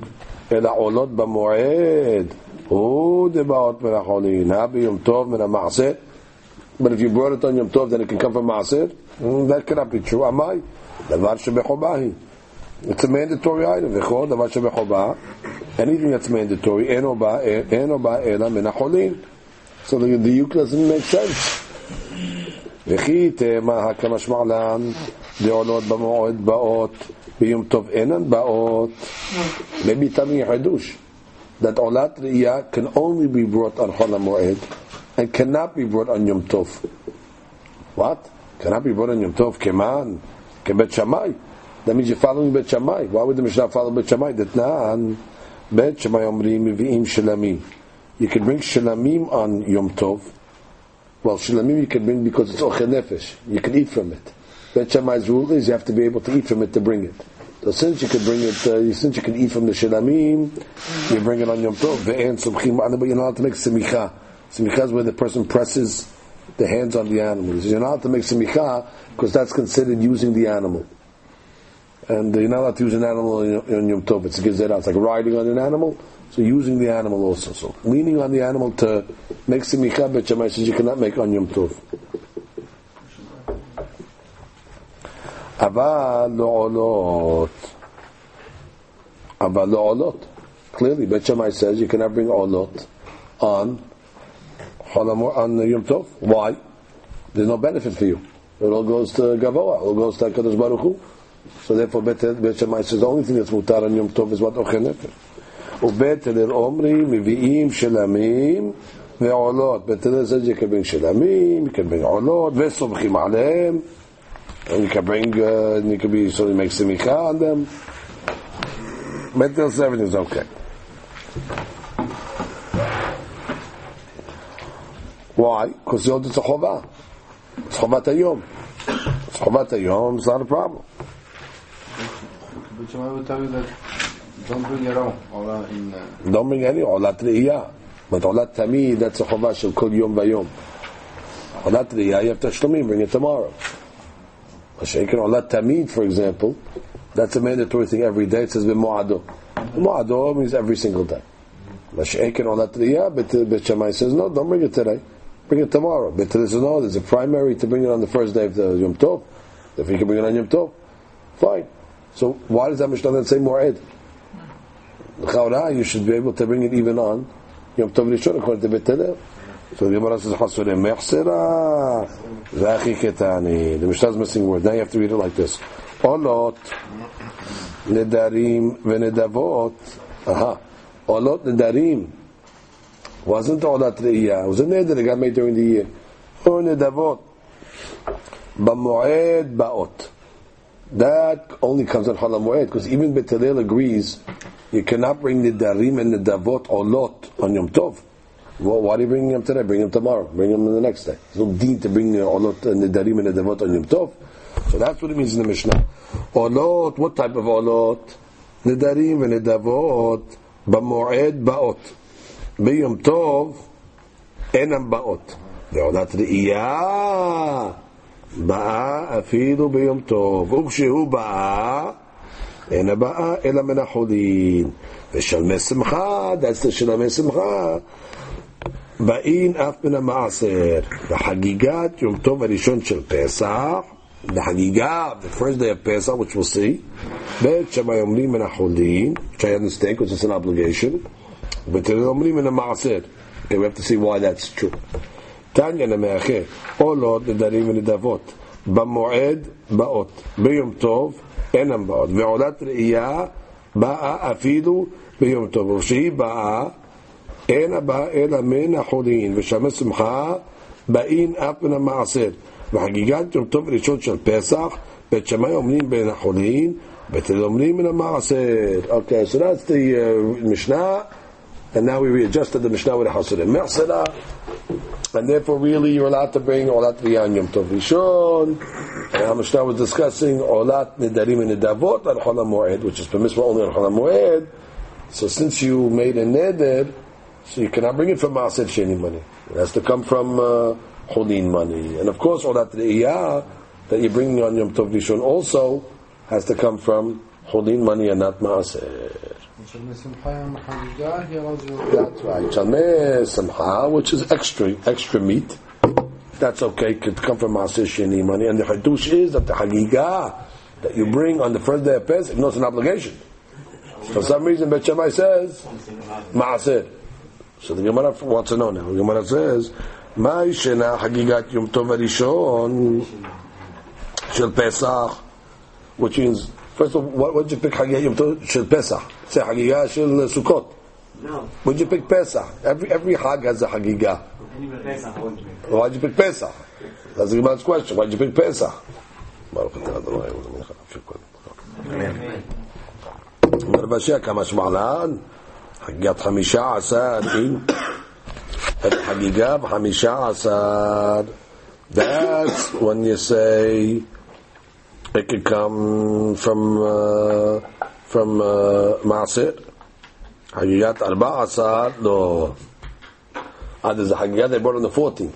Speaker 1: אלא עולות במועד, הוא דבעות מן החולין. הא ביום טוב מן המעשה. But if you brought it on Yom Tov, then it can come from Maaser. Mm, that cannot be true. Amai, דבר שבחובה היא. It's a mandatory item. וכל דבר שבחובה, anything that's mandatory, אין או בא, אין או בא אלא מן החולין. So the דיוק doesn't make sense. וכי תאמה כמשמע לן, דעולות במועד באות, ביום טוב אינן באות. Maybe תמי חידוש. That עולת ראייה can only be brought on חול המועד, and cannot be brought on Yom Tov. What? Cannot be brought on Yom Tov? Keman? Kebet Shammai? that means you're following Bet Shammai. Why would the Mishnah follow Bet Shammai? naan Bet Shammai Omrim Mivi'im Shalamim. You can bring Shalamim on Yom Tov. Well, Shalamim you can bring because it's Ochel Nefesh. You can eat from it. Bet Shammai's rule is you have to be able to eat from it to bring it. So since you can bring it, uh, since you can eat from the Shalamim, you bring it on Yom Tov. Ve'en Sumchim but you're not allowed to make Simicha. Simicha is where the person presses the hands on the animal. You're not allowed to make Simicha because that's considered using the animal And you're not allowed to use an animal in, in Yom Tov. It's a gezerah. It's like riding on an animal. So using the animal also. So leaning on the animal to make simicha, but Shammai says you cannot make on Yom Tov. אבל לא עולות. אבל לא עולות. Clearly, Bet Shammai says you cannot bring olot on Cholam- on Yom Tov. Why? There's no benefit for you. It all goes to Gavoa. It all goes to Hakadosh Baruch Hu. So therefore, Bet, Bet Shammai says the only thing that's mutar on Yom Tov is what Ochel Nefesh. ובית הלל אומרים, מביאים שלמים ועולות. בית הלל says bring שלמים, bring עולות, וסומכים עליהם, and you can bring, uh, you can be, so you make simicha on them. בית הלל says everything's okay. Why? Because it's a חובה. It's חובת היום. It's חובת היום, it's not a problem.
Speaker 5: Which one would tell you that don't bring it own olah in...
Speaker 1: Don't bring any olah re'iyah. But olah tamid, that's a chovah shel kol yom vayom. Olah re'iyah, you have to tashlumim, bring it tomorrow. Shaykh olah tamid, for example, that's a mandatory thing every day. It says b'mo'ado. B'mo'ado means every single day. Mashiach and olah re'iyah, but Shammai says, no, don't bring it today. Bring it tomorrow. But says, no, there's a primary to bring it on the first day of the Yom Tov. If you can bring it on Yom Tov, fine. So why does that Mishnah then say Mo'ed? Chaura, you should be able to bring it even on Yom Tov Rishon according to Bet Hillel. So the Gemara says Hasure Mechsera Vachi Ketani. The Mishnah is missing word. Now you have to read it like this. Olot Nedarim Venedavot. Aha. Olot Nedarim. Wasn't Olat Re'iyah. It was a neder that got made during the year. O Nedavot. Ba Ba'mo'ed Ba'ot that only comes on Chol moed because even Betalel agrees you cannot bring the darim and the davot or lot on Yom Tov. Well, why are you bringing them today? Bring them tomorrow. Bring them the next day. There's no need to bring the olot uh, and the darim and the davot on Yom Tov. So that's what it means in the Mishnah. Olot, what type of olot? The darim and the devot, b'mo'ed ba'ot. B'yom Tov, enam ba'ot. They're not the iyah. באה אפילו ביום טוב, וכשהוא באה, אין הבאה אלא מן החולין. ושלמי שמחה, the שלמי שמחה, באים אף מן המעשר. בחגיגת יום טוב הראשון של פסח, בחגיגה, the first day of Pesach, which we'll see, בית שמאי אומרים מן החולין, which I understand, because it's an obligation, but אומרים מן המעשר. We have to see why that's true. תניא למאחר, עולות נדרים ונדבות, במועד באות, ביום טוב אינם באות, ועולת ראייה באה אפילו ביום טוב, וכשהיא באה אין הבאה אלא מן החולין, ושמי שמחה באין אף מן המעשר. בחגיגת יום טוב ראשון של פסח, בית שמאי אומרים בין החולין, בית הלל אומרים מן המעשר. Okay, so that's uh, Mishnah, and now we readjusted the Mishnah with Hasidim. And therefore really you're allowed to bring Olat Riyan Yom Tov Rishon, and our was discussing Olat Nidarim and Nidavot on Chol HaMoed, which is permissible only on Chol HaMoed, so since you made a neder, so you cannot bring it from Maaser Sheni money. It has to come from uh, money. And of course, all that Re'iyah that you're bringing on Yom Tov Rishon also has to come from Cholin money and not Maaser. That's right. Eh, Simcha, which is extra extra meat. That's okay. Could come from Maaseh Sheni money. And the hadush is that the hagiga that you bring on the first day of Pesach, no, it's an obligation. For some reason, Bet Shemai says Maaseh. So the Gemara wants to know now. The Gemara says, "My shena Hagigat Yom Tov Arishon Shel Pesach," which means first of all, what would you pick חגיגת יום טוב של פסח? Say חגיגה של סוכות.
Speaker 6: No,
Speaker 1: Would you pick Pesach? Every every Hag has a Hagigah.
Speaker 6: any Pesach, I wouldn't pick.
Speaker 1: Why'd you pick Pesach? That's the Gemara's question. Why'd you pick Pesach? Baruch atah Adonai, u'lemecha nafshikon. אומר בשיה כמה שמעלן, חגיגת חמישה עשר, אין, את חגיגה בחמישה עשר. That's when you say it could come from uh, from uh, Masir. Hagigat Arba Asar, no. Ah, there's a Hagigat they brought on the 14th.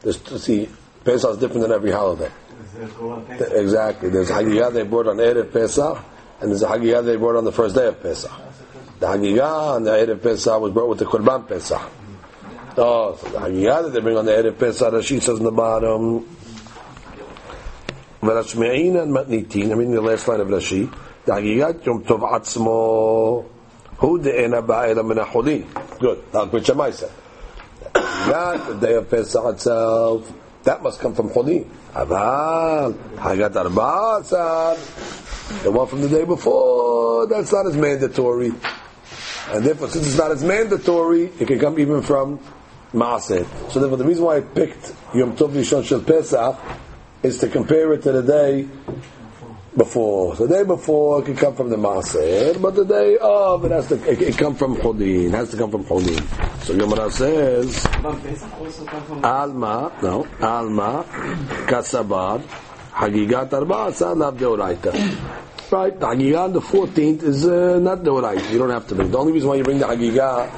Speaker 1: There's, see, Pesach is different than every holiday. Exactly. There's a Hagigat they brought on Erev Pesach, and there's a Hagigat they brought on the first day of Pesach. The Hagigah on the Erev Pesach was brought with the Korban Pesach. Oh, so the Hagigah that they bring on the Erev Pesach, Rashi says in the bottom, ורשמעין מתניתין, I mean the last line of Rashi, דחגיגת יום טוב עצמו, הוא דאינה באה אלא מן החולין. Good. Like what Shammai said. Not the day of Pesach itself. That must come from Cholin. Aval, Hagat Arba'atzar, the one from the day before, that's not as mandatory. And therefore, since it's not as mandatory, it can come even from Maaser. So therefore, the reason why I picked Yom Tov Rishon Shel Pesach is to compare it to the day before. The day before can come from the Maaser, but the day of it has to it, it come from Cholin. It has to come from Cholin. So Gemara says. Alma, no, Alma, Kasabar, Hagigat Arba, Asar, Lav Deoraita. Right, the Hagigah on the 14th is uh, not Deoraita. You don't have to bring. The only reason why you bring the Hagigah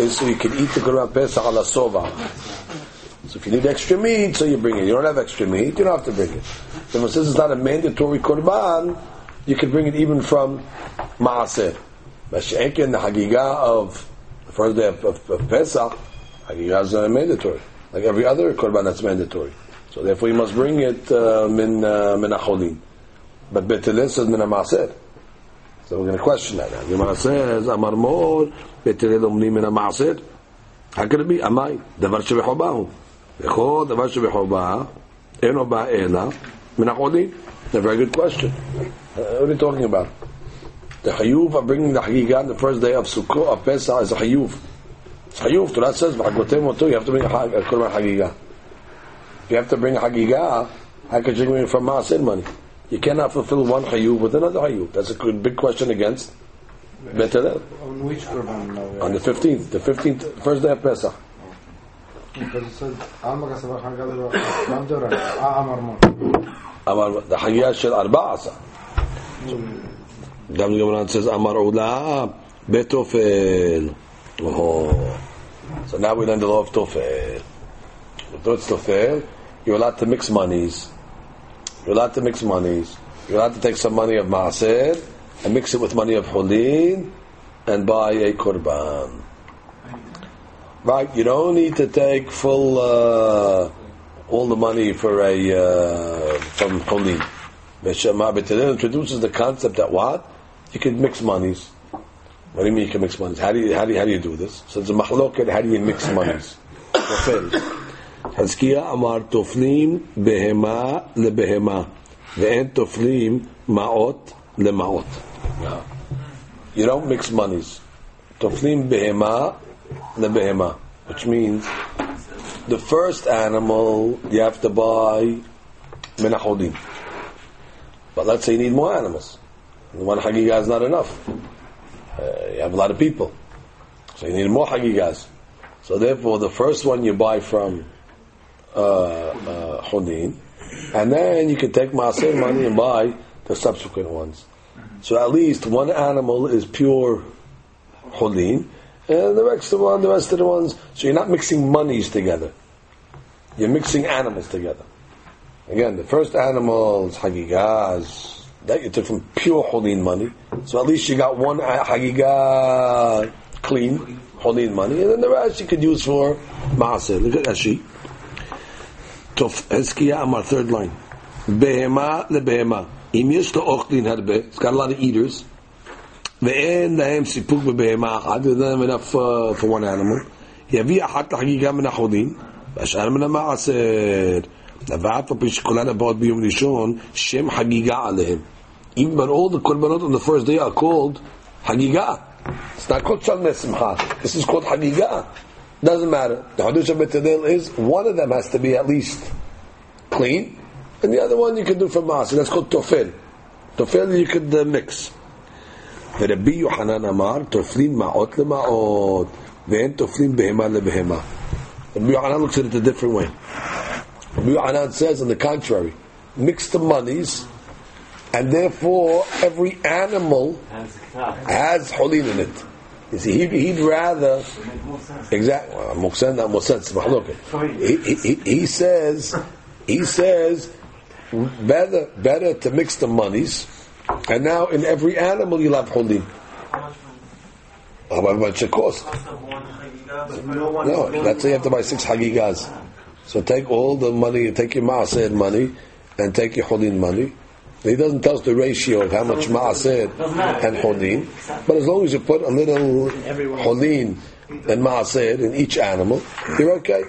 Speaker 1: is so you can eat the Korban Pesach ala Sova. If you need extra meat, so you bring it. You don't have extra meat, you don't have to bring it. So since it's not a mandatory korban, you can bring it even from maaser. But in the hagiga of the first day of, of, of Pesach, Hagigah is not mandatory. Like every other korban that's mandatory. So therefore you must bring it uh, min, uh, min acholin. But betelis is min maaser. So we're going to question that. The Gemara says, Amar Mor, betelis omni min maaser. How could it be? Amai, davar shevechobahu. וכל דבר שבחובה, אינו בא אלא מן החולין. A very good question. Uh, what are you talking about? The Hayuv of bringing the Hagigah on the first day of Sukkot, of Pesach, is a Hayuv. It's Hayuv. Torah says, "V'chagotem oto," you have to bring a, hag, a Korban Hagigah. If you have to bring a Hagigah, how could you bring it from Maaser money? You cannot fulfill one Hayuv with another Hayuv. That's a good, big question against Betalel.
Speaker 5: On which Kurban now?
Speaker 1: On the 15th, the 15th, first day of Pesach. the Hagiyah Shel Arba'asa. Dam Gemran says Amar Ula Betofel. Oh. So now we learn the law of Tofel. Although it's Tofel, you're allowed to mix monies. You're allowed to mix monies. You're allowed to take some money of Maaser and mix it with money of Holin and buy a Korban. Right? You don't need to take full uh, all the money for a uh, from hulin. Beshama B'Tadin introduces the concept that what you can mix monies. What do you mean you can mix monies? How do you how do you, how do you do this? So it's a mahloket. How do you mix monies? חזקיה אמר תופלים בהמה לבהמה ואין תופלים מעות למעות. You don't mix monies. תופלים בהמה the behema, which means the first animal you have to buy menachodim. But let's say you need more animals. One hagigah is not enough. Uh, you have a lot of people. So you need more hagigahs. So therefore, the first one you buy from uh, uh and then you can take maaser money and buy the subsequent ones. So at least one animal is pure chodin and the rest of the one, the rest of the ones. So you're not mixing monies together. You're mixing animals together. Again, the first animal is Hagigahs. That you took from pure Hulin money. So at least you got one Hagigah clean, Hulin money, and then the rest you could use for Maaseh. Look at Rashi. Tof Hezkiah Amar, third line. Behema lebehema. Im to it's got a lot of eaters. ואין להם סיפוק בבהמה אחת, there's not enough uh, for one animal. יביא אחת לחגיגה מן החולין, והשאר מן המעשר. ואף על פי שכולן הבאות ביום ראשון, שם חגיגה עליהם. Even but all the korbanot on the first day are called Hagigah. It's not called Shalmei Simcha. This is called Hagigah. Doesn't matter. The Hadush of Betadil is one of them has to be at least clean, and the other one you can do from Maaseh. That's called Tofel. Tofel you could uh, mix. ורבי יוחנן אמר, תופלים מעות למעות, ואין תופלים בהמה לבהמה. Rabbi Yohanan looks at it a different way. Rabbi Yohanan says, on the contrary, mix the monies, and therefore every animal has holin in it. You see, he'd, he'd rather exactly well, more sense, not more sense. He, he, he, he says, he says, better better to mix the monies, and now in every animal you'll have holin. How much it cost? No, let's say you have to buy six hagigas. So take all the money, take your maaser money, and take your holin money. He doesn't tell us the ratio of how much maaser and holin, but as long as you put a little holin and maaser in each animal, you're okay.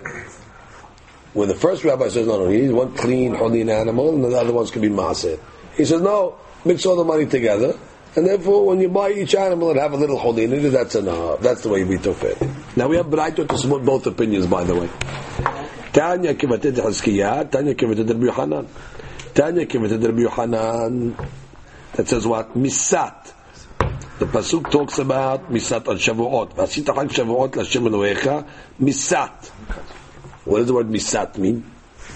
Speaker 1: When the first rabbi says, no, no, you need one clean holin animal, and the other ones can be maaser. He says, no, mix all the money together, and therefore when you buy each animal and have a little holin in it, that's enough. That's the way we took it. Now we have Braito to support both opinions, by the way. Tanya kivatet Hizkiah, Tanya Yohanan. Tanya kivatet Rabbi Yohanan. That says what? Misat. The pasuk talks about misat on Shavuot. Vasita chag Shavuot l'Hashem Elohecha. Misat. What does the word misat mean?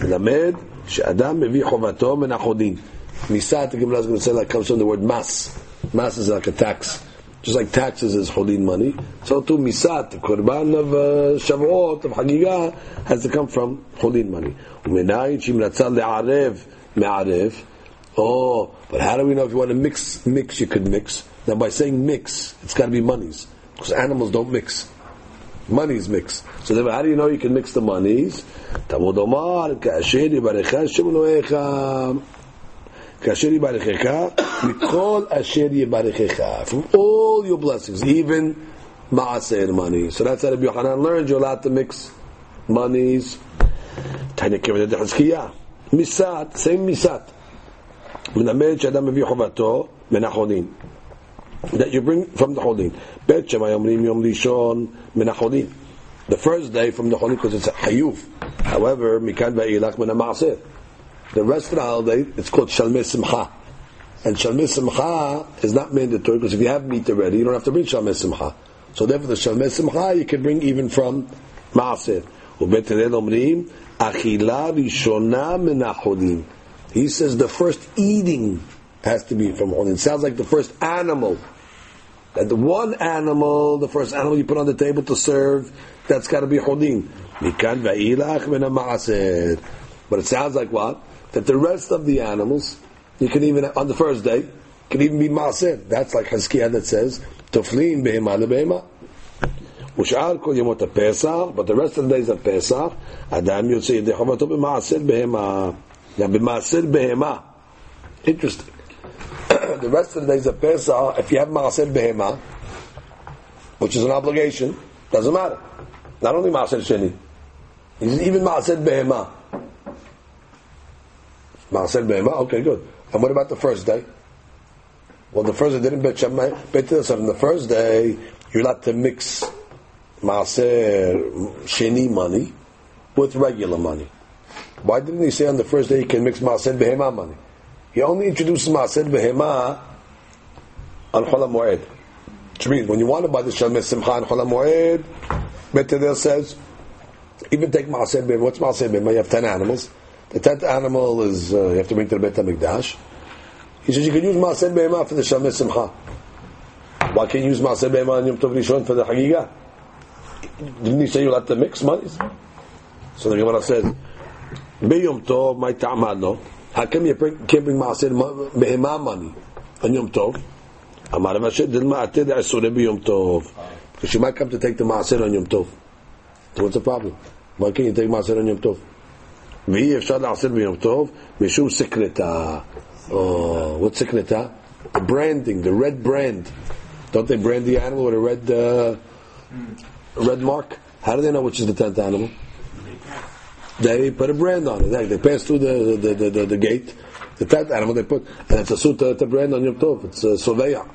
Speaker 1: Lamed she'adam mevi chovato min achodin. Misat, the Gemara is going to say, like, comes from the word mas. Mas is like a tax. Just like taxes is holding money. So too, Misat, the korban of uh, Shavuot, of Hagigah, has to come from holding money. Umenayin, Shim Ratzal le'arev, me'arev. Oh, but how do we know if you want to mix, mix, you could mix. Now by saying mix, it's got to be monies. Because animals don't mix. Monies mix. So then how do you know you can mix the monies? Tamud Omar, Ka'ashir, Yibarecha, אלוהיך כאשר יברכך, מכל אשר יברכך. From all your blessings, even maaser money. So that's how Rabbi Yohanan learned. You're allowed to mix monies. Tanya Kivet Hizkiah. Misat, same misat. מלמד שאדם מביא חובתו מן החולין. That you bring from the חולין. בית שמאי אומרים יום ראשון מן החולין. The first day from the חולין because it's a חיוב. However, מכאן ואילך מן המעשר. The rest of the holiday, it's called Shalmei Simcha. And Shalmei Simcha is not mandatory because if you have meat already, you don't have to bring Shalmei Simcha. So therefore, the Shalmei Simcha you can bring even from Maaser. He says the first eating has to be from Holin. It sounds like the first animal. That the one animal, the first animal you put on the table to serve, that's got to be Holin. But it sounds like what? that the rest of the animals, you can even, on the first day, can even be maaser. That's like Hizkiah that says, toflin behema Ushar kol כל ימות הפסח, but the rest of the days of Pesach, אדם יוצא ידי חובתו במעשר בהמה. במעשר בהמה. Interesting. the rest of the days of Pesach, if you have Maaser Behema, which is an obligation, doesn't matter. Not only Maaser Sheni, even Maaser Behema. Maasel Behema. Okay, good. And what about the first day? Well, the first day didn't bet Shammai. Bet so on the first day, you're allowed to mix maser Sheni money with regular money. Why didn't he say on the first day you can mix maser Behema money? He only introduces maser Behema on Chol HaMoed. Which means when you want to buy the Shammai Simcha on Chol HaMoed, Bet says, even take maser Behema. What's maser Behema? You have 10 animals. The tenth animal is uh, you have to bring to the Beit Hamikdash. He says you can use maaser behema for the Shalmei Simcha. Why can't you use maaser behema on Yom Tov Rishon for the Hagigah? Didn't he say you have to mix monies? So the Gemara says, "Biyom Tov, my ta'amad How come you bring, can't bring maaser behema money on Yom Tov? Amar Rashi did ma'atir asure biyom Tov because you might come to take the maaser on Yom Tov. So what's the problem? Why can't you take maaser on Yom Tov? ואי אפשר לעשות ביום טוב משום סקרתה. Oh, what's סקרתה? The branding, the red brand. Don't they brand the animal with a red uh, red mark? How do they know which is the tenth animal? They put a brand on it. They, they pass through the the, the, the, the gate. The tenth animal they put, and it's a suit to brand on Yom Tov. It's a soveya.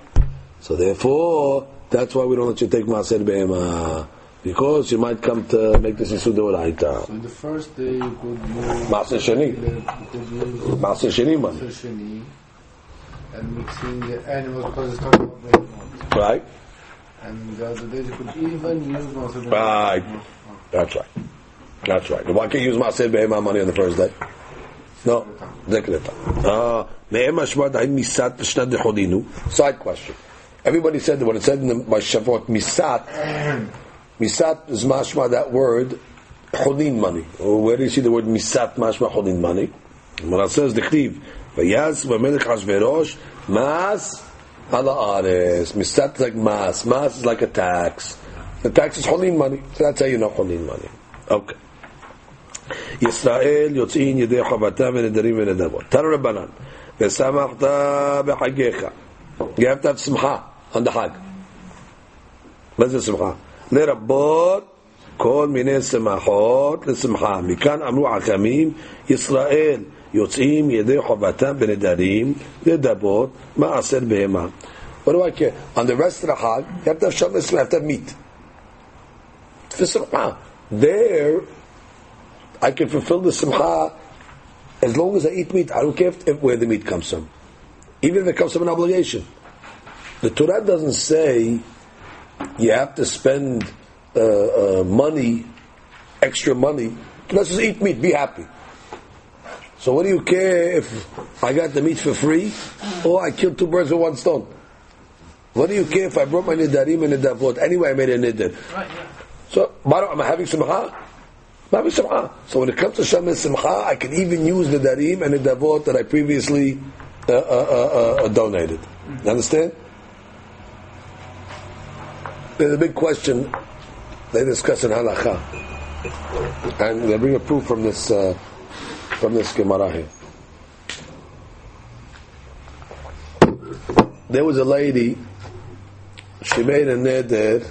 Speaker 1: So therefore, that's why we don't let you take maaser be'ema. Because you might come to make this issue
Speaker 5: So in the first day you could move
Speaker 1: Maaser sheni.
Speaker 5: You could use
Speaker 1: Maaser sheni money.
Speaker 5: Maaser sheni and mixing the animals because it's talking about behemoth.
Speaker 1: Right?
Speaker 5: And the other days you could even use Maaser behemoth.
Speaker 1: Right. That's right. That's right. Why can't you use maaser be'ema money on the first day? No. Zekreta. Ah, me'ema shma da'im misat b'shnat dechodinu. Side question. Everybody said that when it said in the by Shavuot misat, Misat is mashma that word chodin money. Or where do you see the word misat mashma chodin money? When Gemara says the chiv, vayas v'melech Achashverosh mas halaares misat is like mas mas is like a tax. The tax is chodin money. So that's how you know chodin money. Okay. ישראל יוצאין ידי חובתם ונדרים ונדבות. תנו רבנן, ושמחת בחגיך. You have to have שמחה on the חג. מה זה שמחה? לרבות כל מיני שמחות לשמחה. מכאן אמרו חכמים, ישראל יוצאים ידי חובתם ונדרים, נדבות, מעשר בהמה. What do I care? On the rest of the Hag, you have to have shabbos, you have to have meat. For simcha. There, I can fulfill the simcha as long as I eat meat. I don't care if, if, where the meat comes from. Even if it comes from an obligation. The Torah doesn't say you have to spend uh, uh, money, extra money. Let's just eat meat, be happy. So what do you care if I got the meat for free or I killed two birds with one stone? What do you care if I brought my nidarim and nidavot? Anyway, I made a nidar.
Speaker 6: Right, yeah.
Speaker 1: So, am I having simcha? I'm having simcha. So when it comes to Shem and simcha, I can even use the darim and the davot that I previously uh, uh, uh, uh, donated. You understand? There's a big question they discuss in halacha, and they bring a proof from this uh, from this gemara here. There was a lady. She made a neder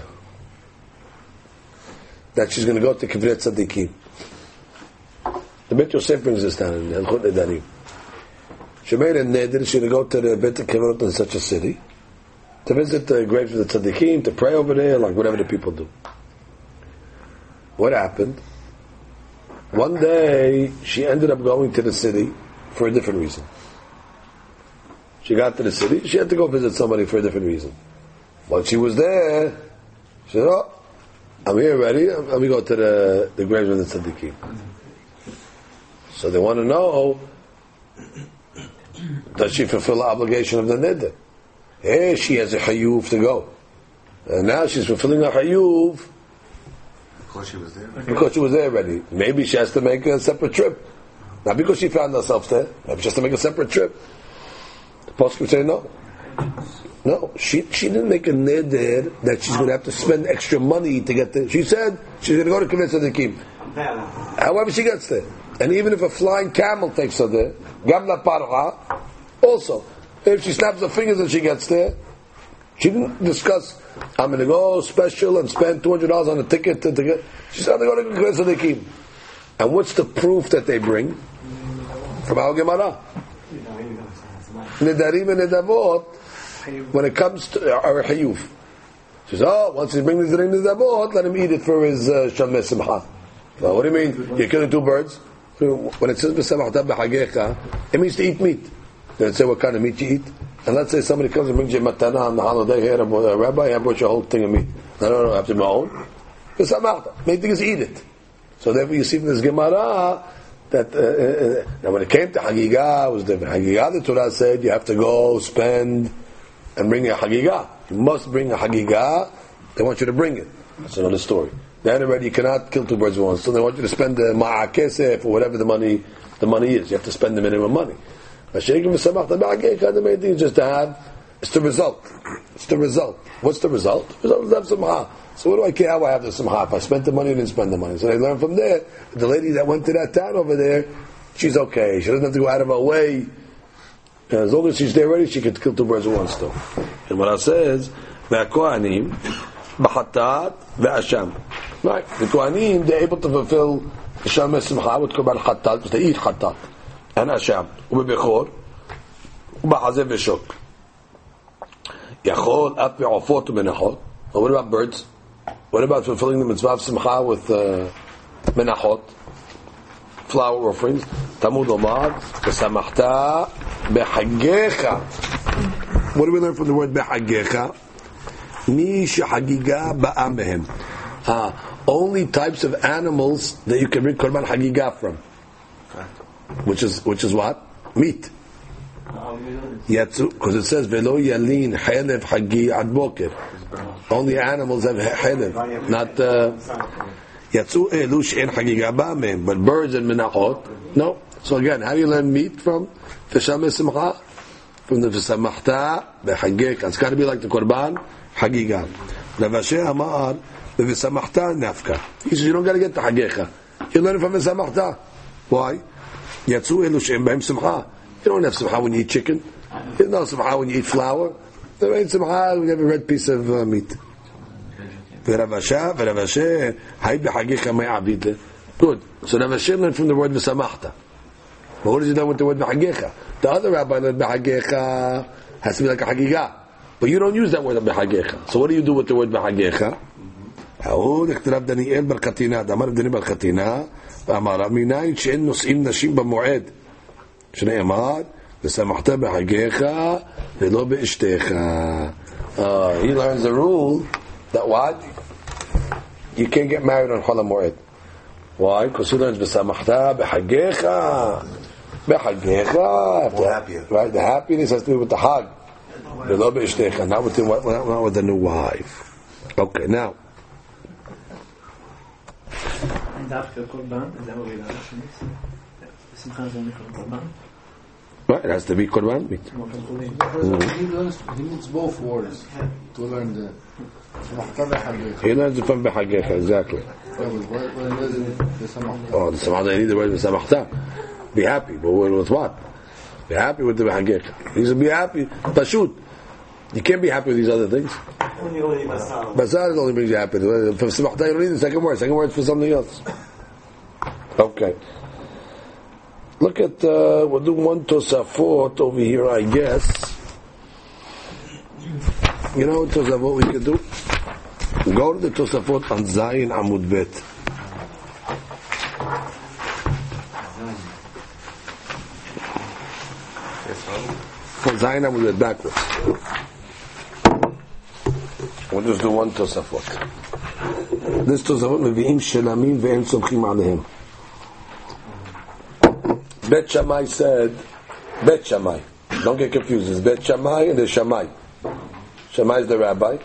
Speaker 1: that she's going to go to Kivret Tzadikim. The Bet Yosef brings this down in Hilchot Nedarim. She made a neder. She to go to the Beit Kivrut in such a city to visit the graves of the tzaddikim, to pray over there, like whatever the people do. What happened? One day, she ended up going to the city for a different reason. She got to the city. She had to go visit somebody for a different reason. While she was there, she said, "Oh, I'm here already. Let me go to the the graves of the tzaddikim." So they want to know: Does she fulfill the obligation of the neder? Hey, she has a hayuv to go, and now she's fulfilling a hayuv
Speaker 2: Because she was there.
Speaker 1: because she was there already. Maybe she has to make a separate trip. Not because she found herself there. Maybe she has to make a separate trip. The post would say no. No, she she didn't make a neder that she's going to have to spend extra money to get there. She said she's going to go to Knesset Tzaddikim. However she gets there. And even if a flying camel takes her there, Gamla Parha, also, if she snaps her fingers and she gets there, she didn't discuss, I'm going to go special and spend $200 on a ticket to, to get, she said, I'm going to go to Tzaddikim. And what's the proof that they bring? From Al Gemara. Nidarim and Nidavot, when it comes to our Hayuf. She says, oh, once he brings the Nidavot, let him eat it for his uh, Simcha. Well, what do you mean? You're killing two birds? When it says it means to eat meat. Then it say what kind of meat you eat. And let's say somebody comes and brings you matana on the holiday here, rabbi, I brought you a whole thing of meat. I don't know, I have to my own. B'samachta. Main thing is eat it. So therefore you see from this Gemara that uh, uh, now when it came to Hagigah, it was different. Hagigah, the Torah said you have to go spend and bring a Hagigah. You must bring a Hagigah. They want you to bring it. That's another story. Then already you cannot kill two birds with one. So they want you to spend the ma'akesef or whatever the money the money is. You have to spend the minimum money. But shaking the samach the ba'akekah, the main thing is just to have. It's the result. It's the result. What's the result? The result is to have simcha. So what do I care how I have the simcha? If I spent the money, I didn't spend the money. So they learn from there. The lady that went to that town over there, she's okay. She doesn't have to go out of her way. And as long as she's there ready, she can kill two birds with one stone. And what I says, והכהנים בחטאת ואשם. Right. The Kohanim, they're able to fulfill Shem Simcha with Korban Chatat, because they eat Chatat. And Asham. ובבכור, ובחזה ושוק. יכול אף בעופות ומנחות. But what about birds? What about fulfilling the mitzvah of Simcha with uh, menachot? Flower offerings. Talmud Omar, ושמחת בחגיך. What do we learn from the word בחגיך? מי שחגיגה באה מהם. Uh, only types of animals that you can bring korban hagigah from. Which is which is what? Meat. Because it says velo yalin helev hagi ad boker. Only animals have helev, not uh, yatsu elu she'en hagigah ba'amem. But birds and menachot, no. So again, how do you learn meat from? Fisham simcha, from the v'samachta b'hagik. It's got to be like the korban hagigah. Rav Ashi Amar v'samachta nafka. He says you don't got to get the hagecha. You learn from v'samachta. Why? You don't have simcha when you eat chicken. You don't no simcha when you eat flour. There ain't simcha when you have a red piece of uh, meat. Good. So Rav Ashi learned from the word v'samachta. But what does he learn with the word v'hagecha? The other rabbi learned v'hagecha has to be like a hagiga. But you don't use that word v'hagecha. So what do you do with the word v'hagecha? ההוא נכתב דניאל בר קטינה, דאמר דניאל בר קטינה ואמר מניין שאין נושאים נשים במועד, שנאמר, ושמחת בחגיך ולא באשתך. Uh, he learns the rule that what? You can't get married on Chol Moed. Why? Because he learns b'samachta b'hagecha b'hagecha.
Speaker 2: More happier.
Speaker 1: Right? The happiness has to do with the hag. V'lo b'ishtecha. Not with the, not not with the new wife. Okay, now.
Speaker 6: ضعف
Speaker 1: Right, it has to be Qurban meat.
Speaker 5: He learns both words to learn the.
Speaker 1: He learns the from Bechagecha, exactly. Oh, the need the word Samachta. Be happy, but with what? Be happy with the Bechagecha. He should be happy. Pashut. You can't be happy with these other things.
Speaker 6: basar.
Speaker 1: Only brings you happiness. For samachta, you don't need the second word. Second word for something else. Okay. Look at, uh, we'll do one Tosafot over here, I guess. You know what Tosafot we can do? Go to the Tosafot on Zayin Amud Bet. For Zayin Amud Bet backwards. We'll just do one Tosafot. This Tosafot מביאים שלמים ואין סומכים עליהם. Bet Shammai said, Bet Shammai. Don't get confused. There's Bet Shammai and there's Shammai. Shammai is the rabbi.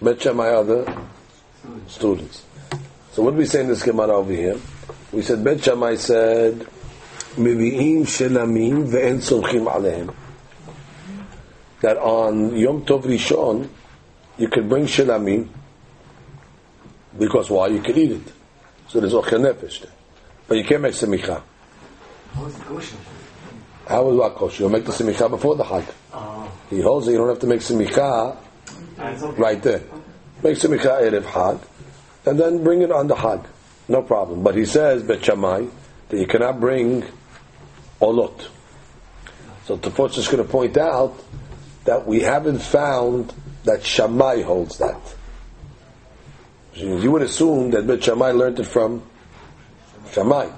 Speaker 1: Bet Shammai are the students. So what do we say in this Gemara over here? We said Bet Shammai said, מביאים שלמים ואין סומכים עליהם. That on Yom Tov Rishon, you can bring shelamim, because why? You can eat it. So there's ochel nefesh there. But you can't make semicha.
Speaker 5: How is it kosher?
Speaker 1: How is what kosher? You'll make the semicha before the Hag. He holds it, you don't have to make semicha right there. Make semicha erev Hag, and then bring it on the Hag. No problem. But he says, Bet Shammai, that you cannot bring olot. So Tosfot's is going to point out that we haven't found that Shammai holds that. You would assume that Bet Shammai learned it from Shammai.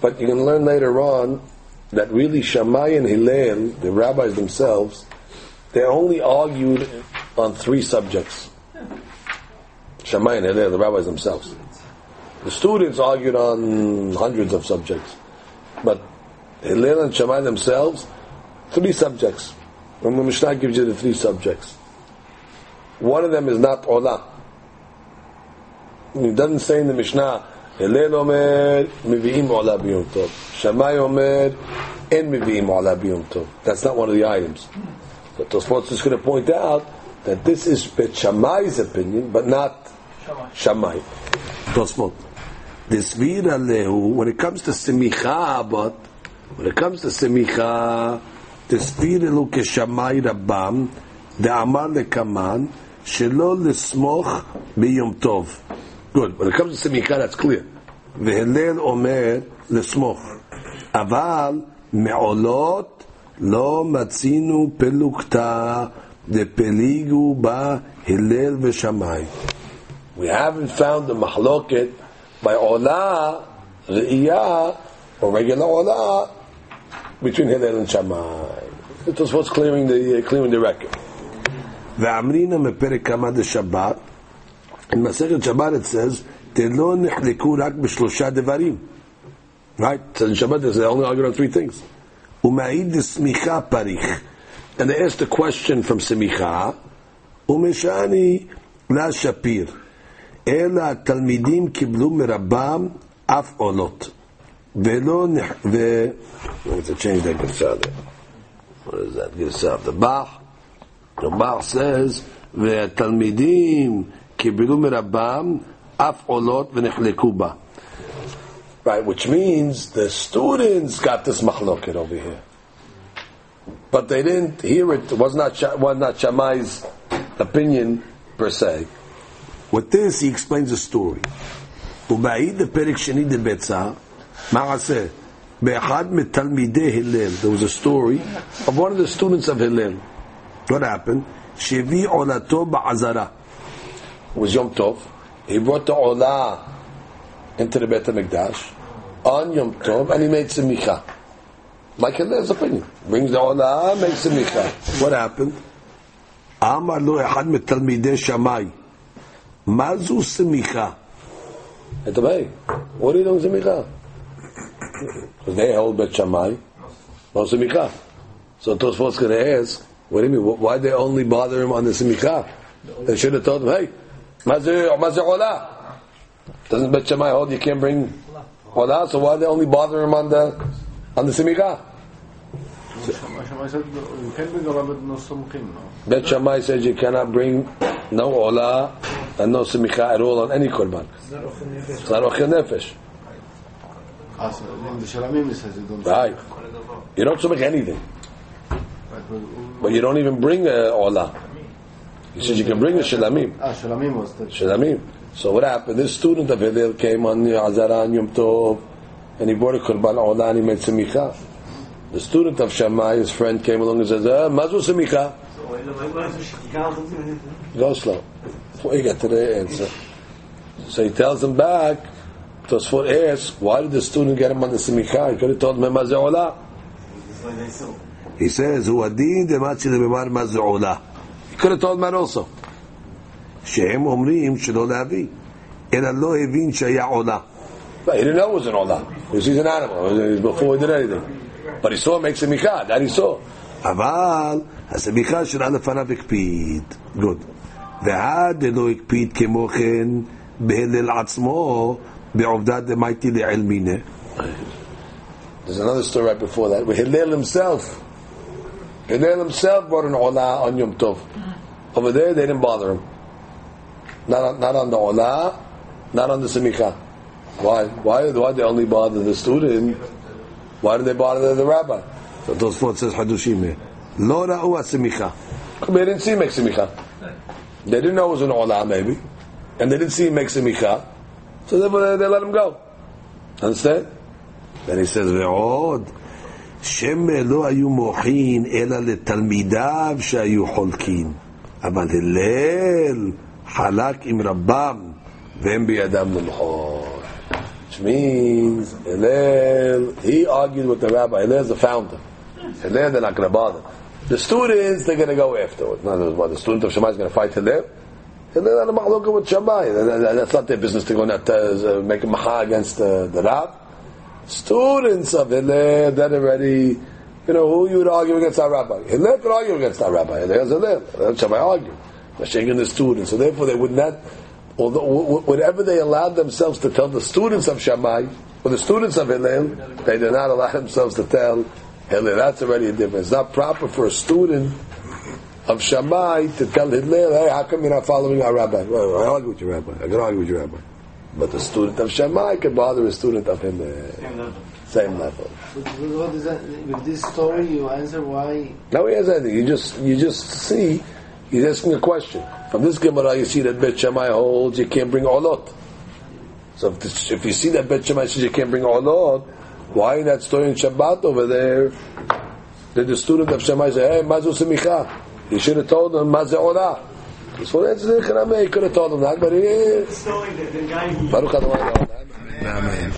Speaker 1: But you can learn later on that really Shammai and Hillel, the rabbis themselves, they only argued on three subjects. Shammai and Hillel, the rabbis themselves. The students argued on hundreds of subjects. But Hillel and Shammai themselves, three subjects. When the Mishnah gives you the three subjects One of them is not Olah. It doesn't say in the Mishnah, הלל אומר, מביאים עולה ביום טוב. שמאי אומר, אין מביאים עולה ביום טוב. That's not one of the items. But Tosfot is going to point out that this is Bet Shammai's opinion, but not Shammai. Tosfot. This vira lehu, when it comes to semicha, but when it comes to semicha, this vira lehu keshamai rabbam, דאמר לקמן, שלא לסמוך ביום טוב. Good. When it comes to semicha, that's clear. והלל אומר לסמוך. אבל מעולות לא מצינו פלוגתא דפליגו בה הלל ושמאי. We haven't found the mahloket by olah, re'iyah, or regular olah, between Hillel and Shammai. It was what's clearing the, uh, clearing the record. ואמרינא מפרק כמה דשבת, in Masechet Shabbat it says, דלא נחלקו רק בשלושה דברים. Right? So in Shabbat they only argue on three things. ומעיד דסמיכה פריך. And they asked a question from סמיכה, ומשעני לה שפיר. אלא התלמידים קיבלו מרבם אף עולות. ולא נח... ו... I want to change that גרסה there. What is that גרסה? The Bach. The Bach says, והתלמידים קיבלו מרבם אף עולות ונחלקו בה. Right, which means the students got this machloket over here. But they didn't hear it, it was not, Sha- was not Shammai's opinion per se. With this, he explains a story. ובעיד בפרק שני דבצע, מעשה, באחד מתלמידי הלל, there was a story of one of the students of Hillel. What happened? שהביא עולתו בעזרה. It was Yom Tov. He brought the עולה into the Beit HaMikdash on Yom Tov and he made semicha. Like Hillel's opinion. Brings the עולה, makes semicha. What happened? אמר לו אחד מתלמידי שמאי, מה זו סמיכה? אתה בא, what are you doing סמיכה? Because they hold Bet Shammai, no semicha. So Tosfot's going to ask, what do you mean? Why they only bother him on the simicha? They should have told him, hey, mazir or mazir ola. Doesn't Bet Shammai hold you can't bring ola? So why they only bother him on the on the
Speaker 5: simicha?
Speaker 1: Bet Shammai says you cannot bring no ola and no simicha at all on any korban. It's not ochil nefesh. Right. You don't sumik anything
Speaker 5: but-
Speaker 1: but you don't even bring a olah. He says you can bring a shilamim.
Speaker 5: Ah, Shalamim was the.
Speaker 1: Shilamim. So what happened? This student of Hillel came on the Azara and Yom Tov, and he brought a korban olah and he made semicha. The student of Shammai, his friend, came along and says, uh, mazu semicha. Go slow. Before you get to the answer. So he tells him back, Tosfot asks, why did the student get him on the semicha? He could have told him, mazu olah. He says, "Hu adin dematzi lebemar mazu'ula." He could have told that also. שהם אומרים שלא להביא, אלא לא הבין שהיה עולה. But he didn't know it was an עולה, because he's an animal, it was before he did anything. But he saw make סמיכה, that he saw. אבל הסמיכה שלה לפניו הקפיד. Good. ועד דלא הקפיד כמו כן בהלל עצמו, בעובדה דמייטי לעלמיניה. There's another story right before that, where Hillel himself, Hillel himself brought an Olah on Yom Tov. Over there, they didn't bother him. Not on, not on the Olah, not on the Semicha. Why? Why? Why they only bother the student? Why did they bother the rabbi? So Tosfot says Hadushim here. Lo ra'u semicha. They didn't see him make semicha. They didn't know it was an olah maybe, and they didn't see him make semicha, so they, they, they let him go. Understand? Then he says ve'od שמא לא היו מוחין אלא לתלמידיו שהיו חולקין, אבל הלל חלק עם רבם, והם בידם למחול. Which means, Hillel, he argued with the rabbi. Hillel is the founder. Hillel, they're not going to bother. The students, they're going to go afterwards. In other words, the student of Shammai is going to fight Hillel. Hillel had a machloka with Shammai. That- that- That's not their business to go and uh, make a macha against uh, the Rab. Students of Hillel, that already, you know, who you would argue against our rabbi? Hillel could argue against our rabbi. Hillel's Hillel. Hillel Shammai argue. Mashiach the students. So therefore they would not, although, wh- wh- whatever they allowed themselves to tell the students of Shammai, or the students of Hillel, they did not allow themselves to tell Hillel. That's already a difference. It's not proper for a student of Shammai to tell Hillel, hey, how come you're not following our rabbi? Well, I argue with your rabbi. I can argue with your rabbi. But the student of Shammai can bother a student of Hillel. Uh, same level.
Speaker 5: But but what is that? With this story, you answer why.
Speaker 1: No, he has anything. You just you just see. He's asking a question. From this Gemara, you see that Bet Shammai holds you can't bring olot. So if, this, if you see that Bet Shammai says you can't bring olot, why in that story in Shabbat over there did the student of Shammai say, "Hey, mazu semicha"? He should have told him mazu olah. So that's the Chaname. He could have told him that, but he is. Baruch Adonai. Amen.